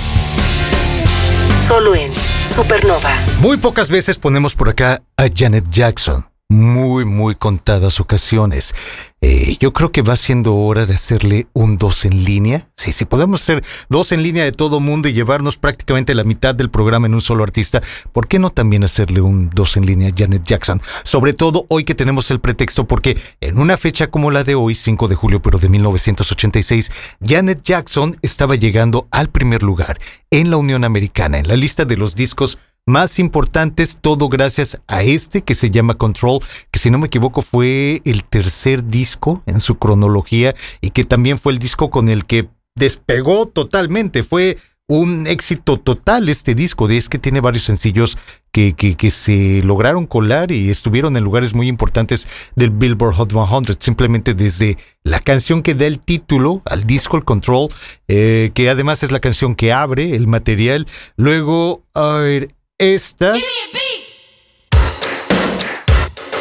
Solo en Supernova. Muy pocas veces ponemos por acá a Janet Jackson. Muy, muy contadas ocasiones. Eh, yo creo que va siendo hora de hacerle un dos en línea. Sí, sí, podemos hacer dos en línea de todo mundo y llevarnos prácticamente la mitad del programa en un solo artista. ¿Por qué no también hacerle un dos en línea a Janet Jackson? Sobre todo hoy que tenemos el pretexto porque en una fecha como la de hoy, 5 de julio, pero de 1986, Janet Jackson estaba llegando al primer lugar en la Unión Americana, en la lista de los discos más importantes, todo gracias a este que se llama Control, que si no me equivoco fue el tercer disco en su cronología y que también fue el disco con el que despegó totalmente, fue un éxito total este disco, es que tiene varios sencillos que, que, se lograron colar y estuvieron en lugares muy importantes del Billboard Hot 100, simplemente desde la canción que da el título al disco, el Control, eh, que además es la canción que abre el material, luego, a ver, esta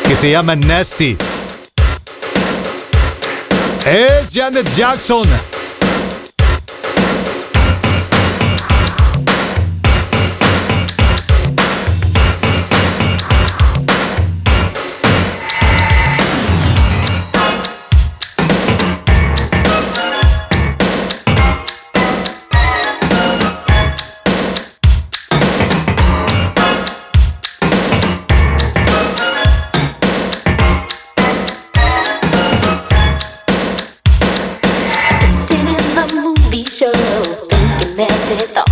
que se llama Nasty. Es Janet Jackson. Thinking nasty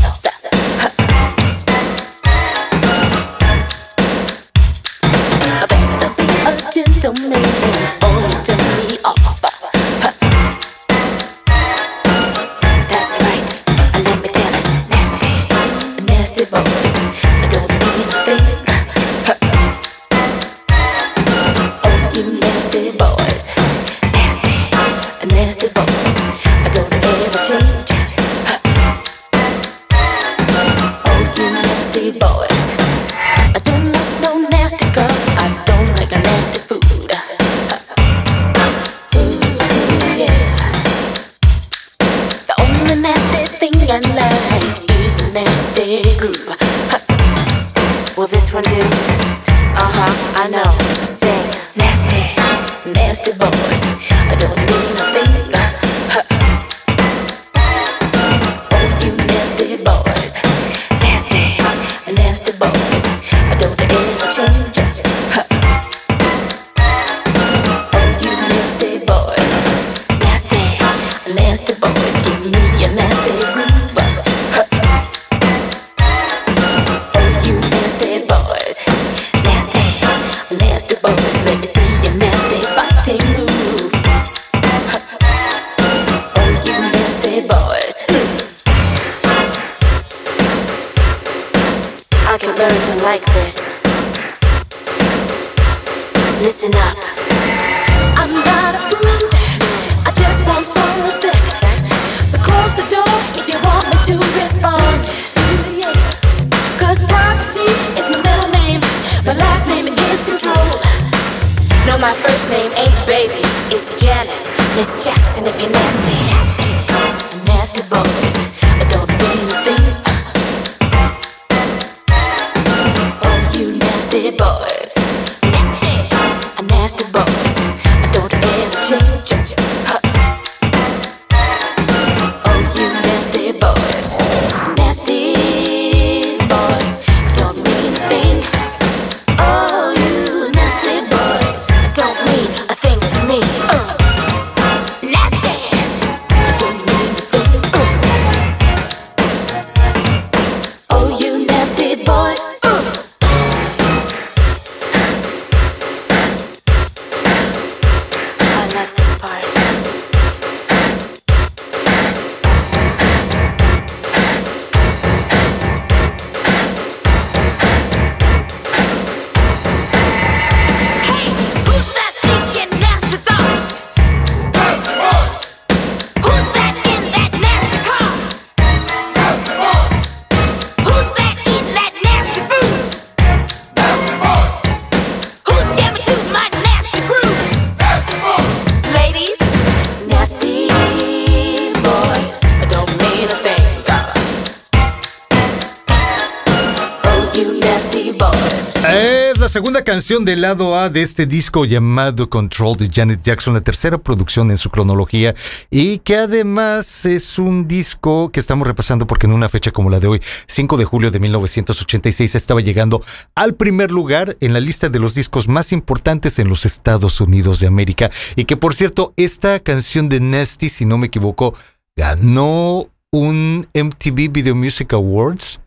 canción del lado A de este disco llamado Control de Janet Jackson, la tercera producción en su cronología y que además es un disco que estamos repasando porque en una fecha como la de hoy, 5 de julio de 1986, estaba llegando al primer lugar en la lista de los discos más importantes en los Estados Unidos de América y que por cierto, esta canción de Nasty, si no me equivoco, ganó un MTV Video Music Awards,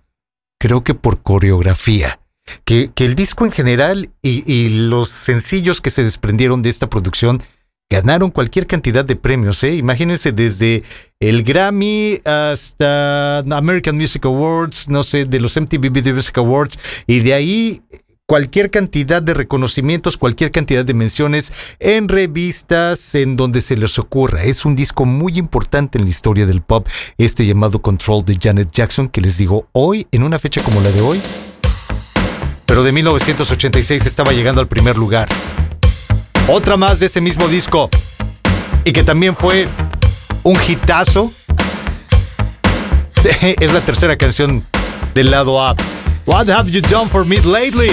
creo que por coreografía que, el disco en general y, y los sencillos que se desprendieron de esta producción ganaron cualquier cantidad de premios, ¿eh? Imagínense desde el Grammy hasta American Music Awards, no sé, de los MTV Video Music Awards, y de ahí cualquier cantidad de reconocimientos, cualquier cantidad de menciones en revistas, en donde se les ocurra. Es un disco muy importante en la historia del pop, este llamado Control de Janet Jackson, que les digo, hoy, en una fecha como la de hoy, pero de 1986 estaba llegando al primer lugar. Otra más de ese mismo disco y que también fue un hitazo. Es la tercera canción del lado A. What have you done for me lately?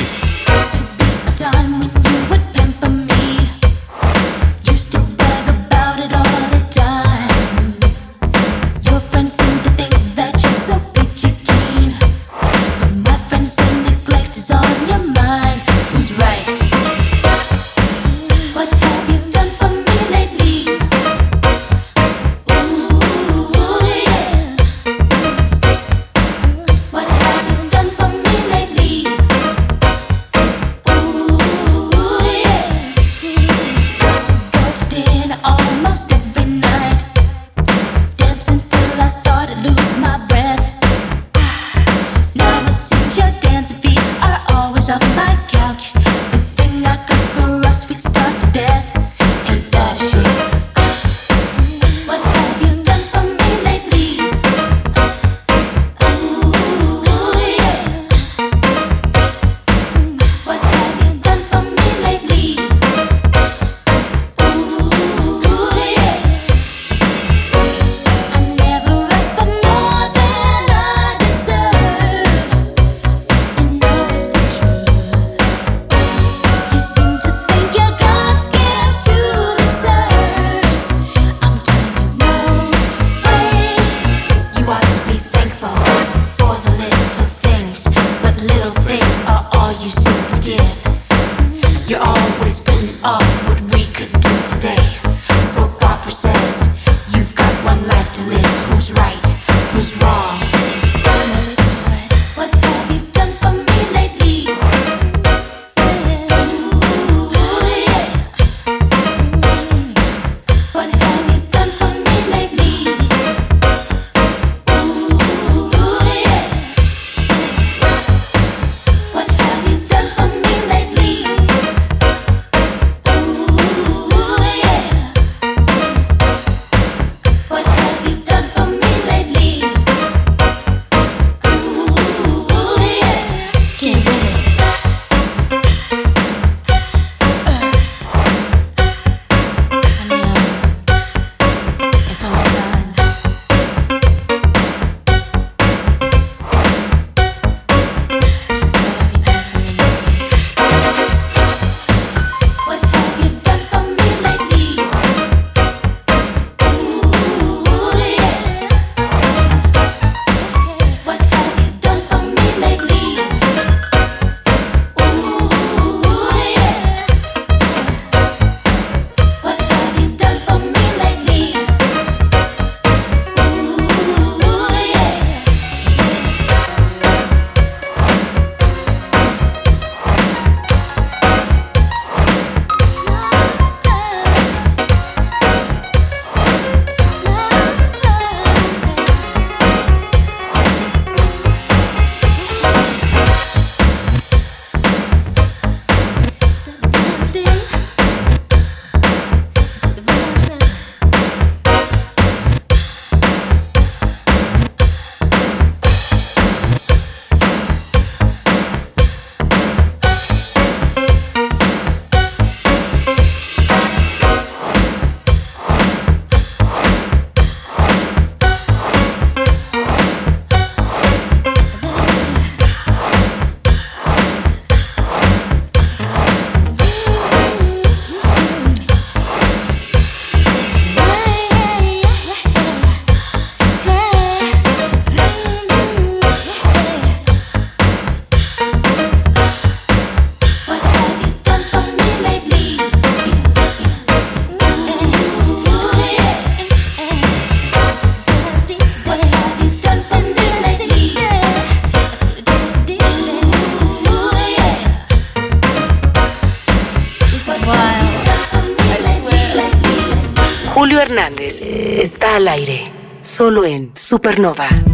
Solo en Supernova.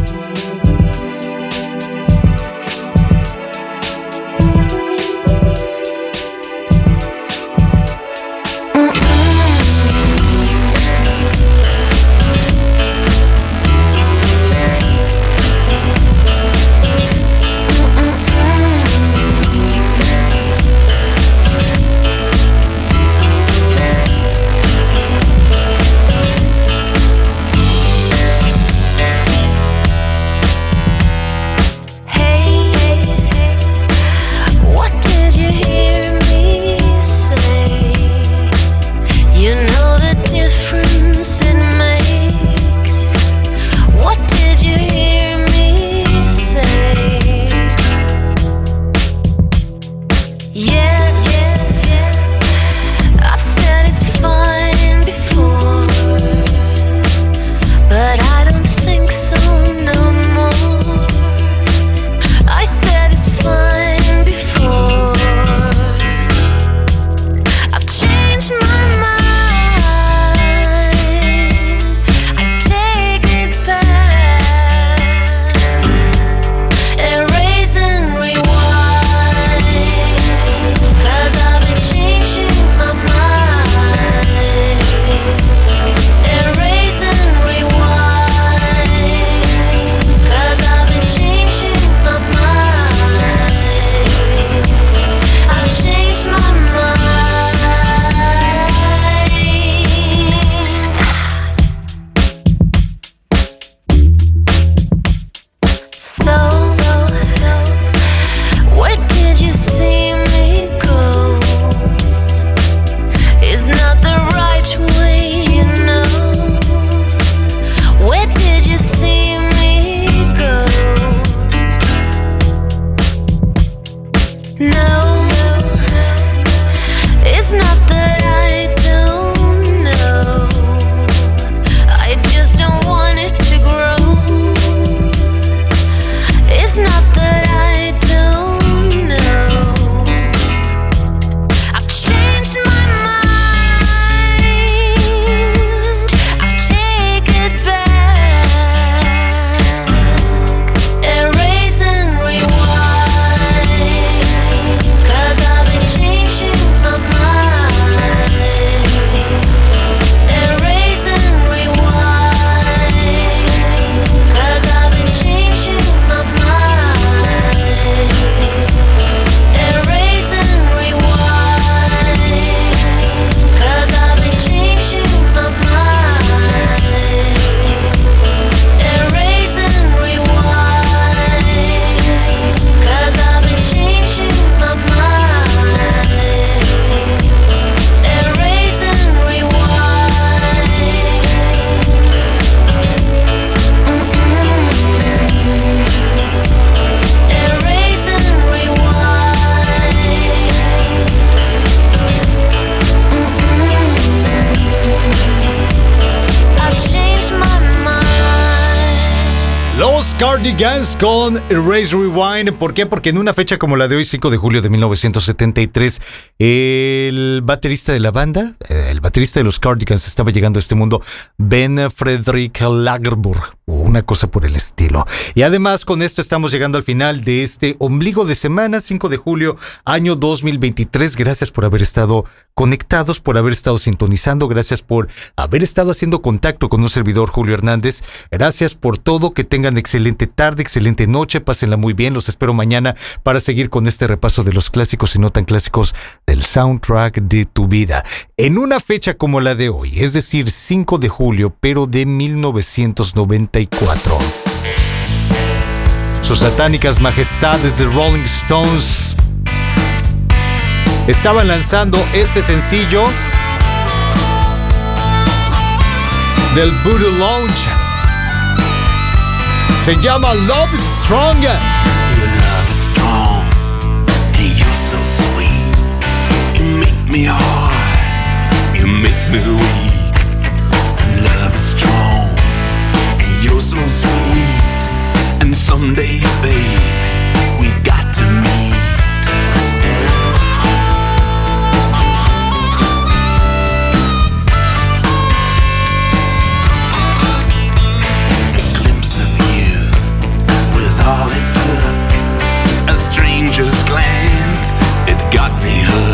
Con Rewind. ¿Por qué? Porque en una fecha como la de hoy, 5 de julio de 1973, el baterista de la banda, eh, el baterista de los Cardigans, estaba llegando a este mundo, Ben Frederick Lagerburg, o una cosa por el estilo. Y además, con esto estamos llegando al final de este ombligo de semana, 5 de julio, año 2023. Gracias por haber estado conectados, por haber estado sintonizando, gracias por haber estado haciendo contacto con un servidor Julio Hernández. Gracias por todo, que tengan excelente tarde, excelente noche, pásenla muy bien. Los espero mañana para seguir con este repaso de los clásicos y no tan clásicos del soundtrack de tu vida. En una fecha como la de hoy, es decir, 5 de julio, pero de 1994. Sus satánicas majestades de Rolling Stones estaban lanzando este sencillo del Voodoo Lounge. Se llama Love Strong. And me hard, you make me weak. Love is strong, and you're so sweet. And someday, babe, 你和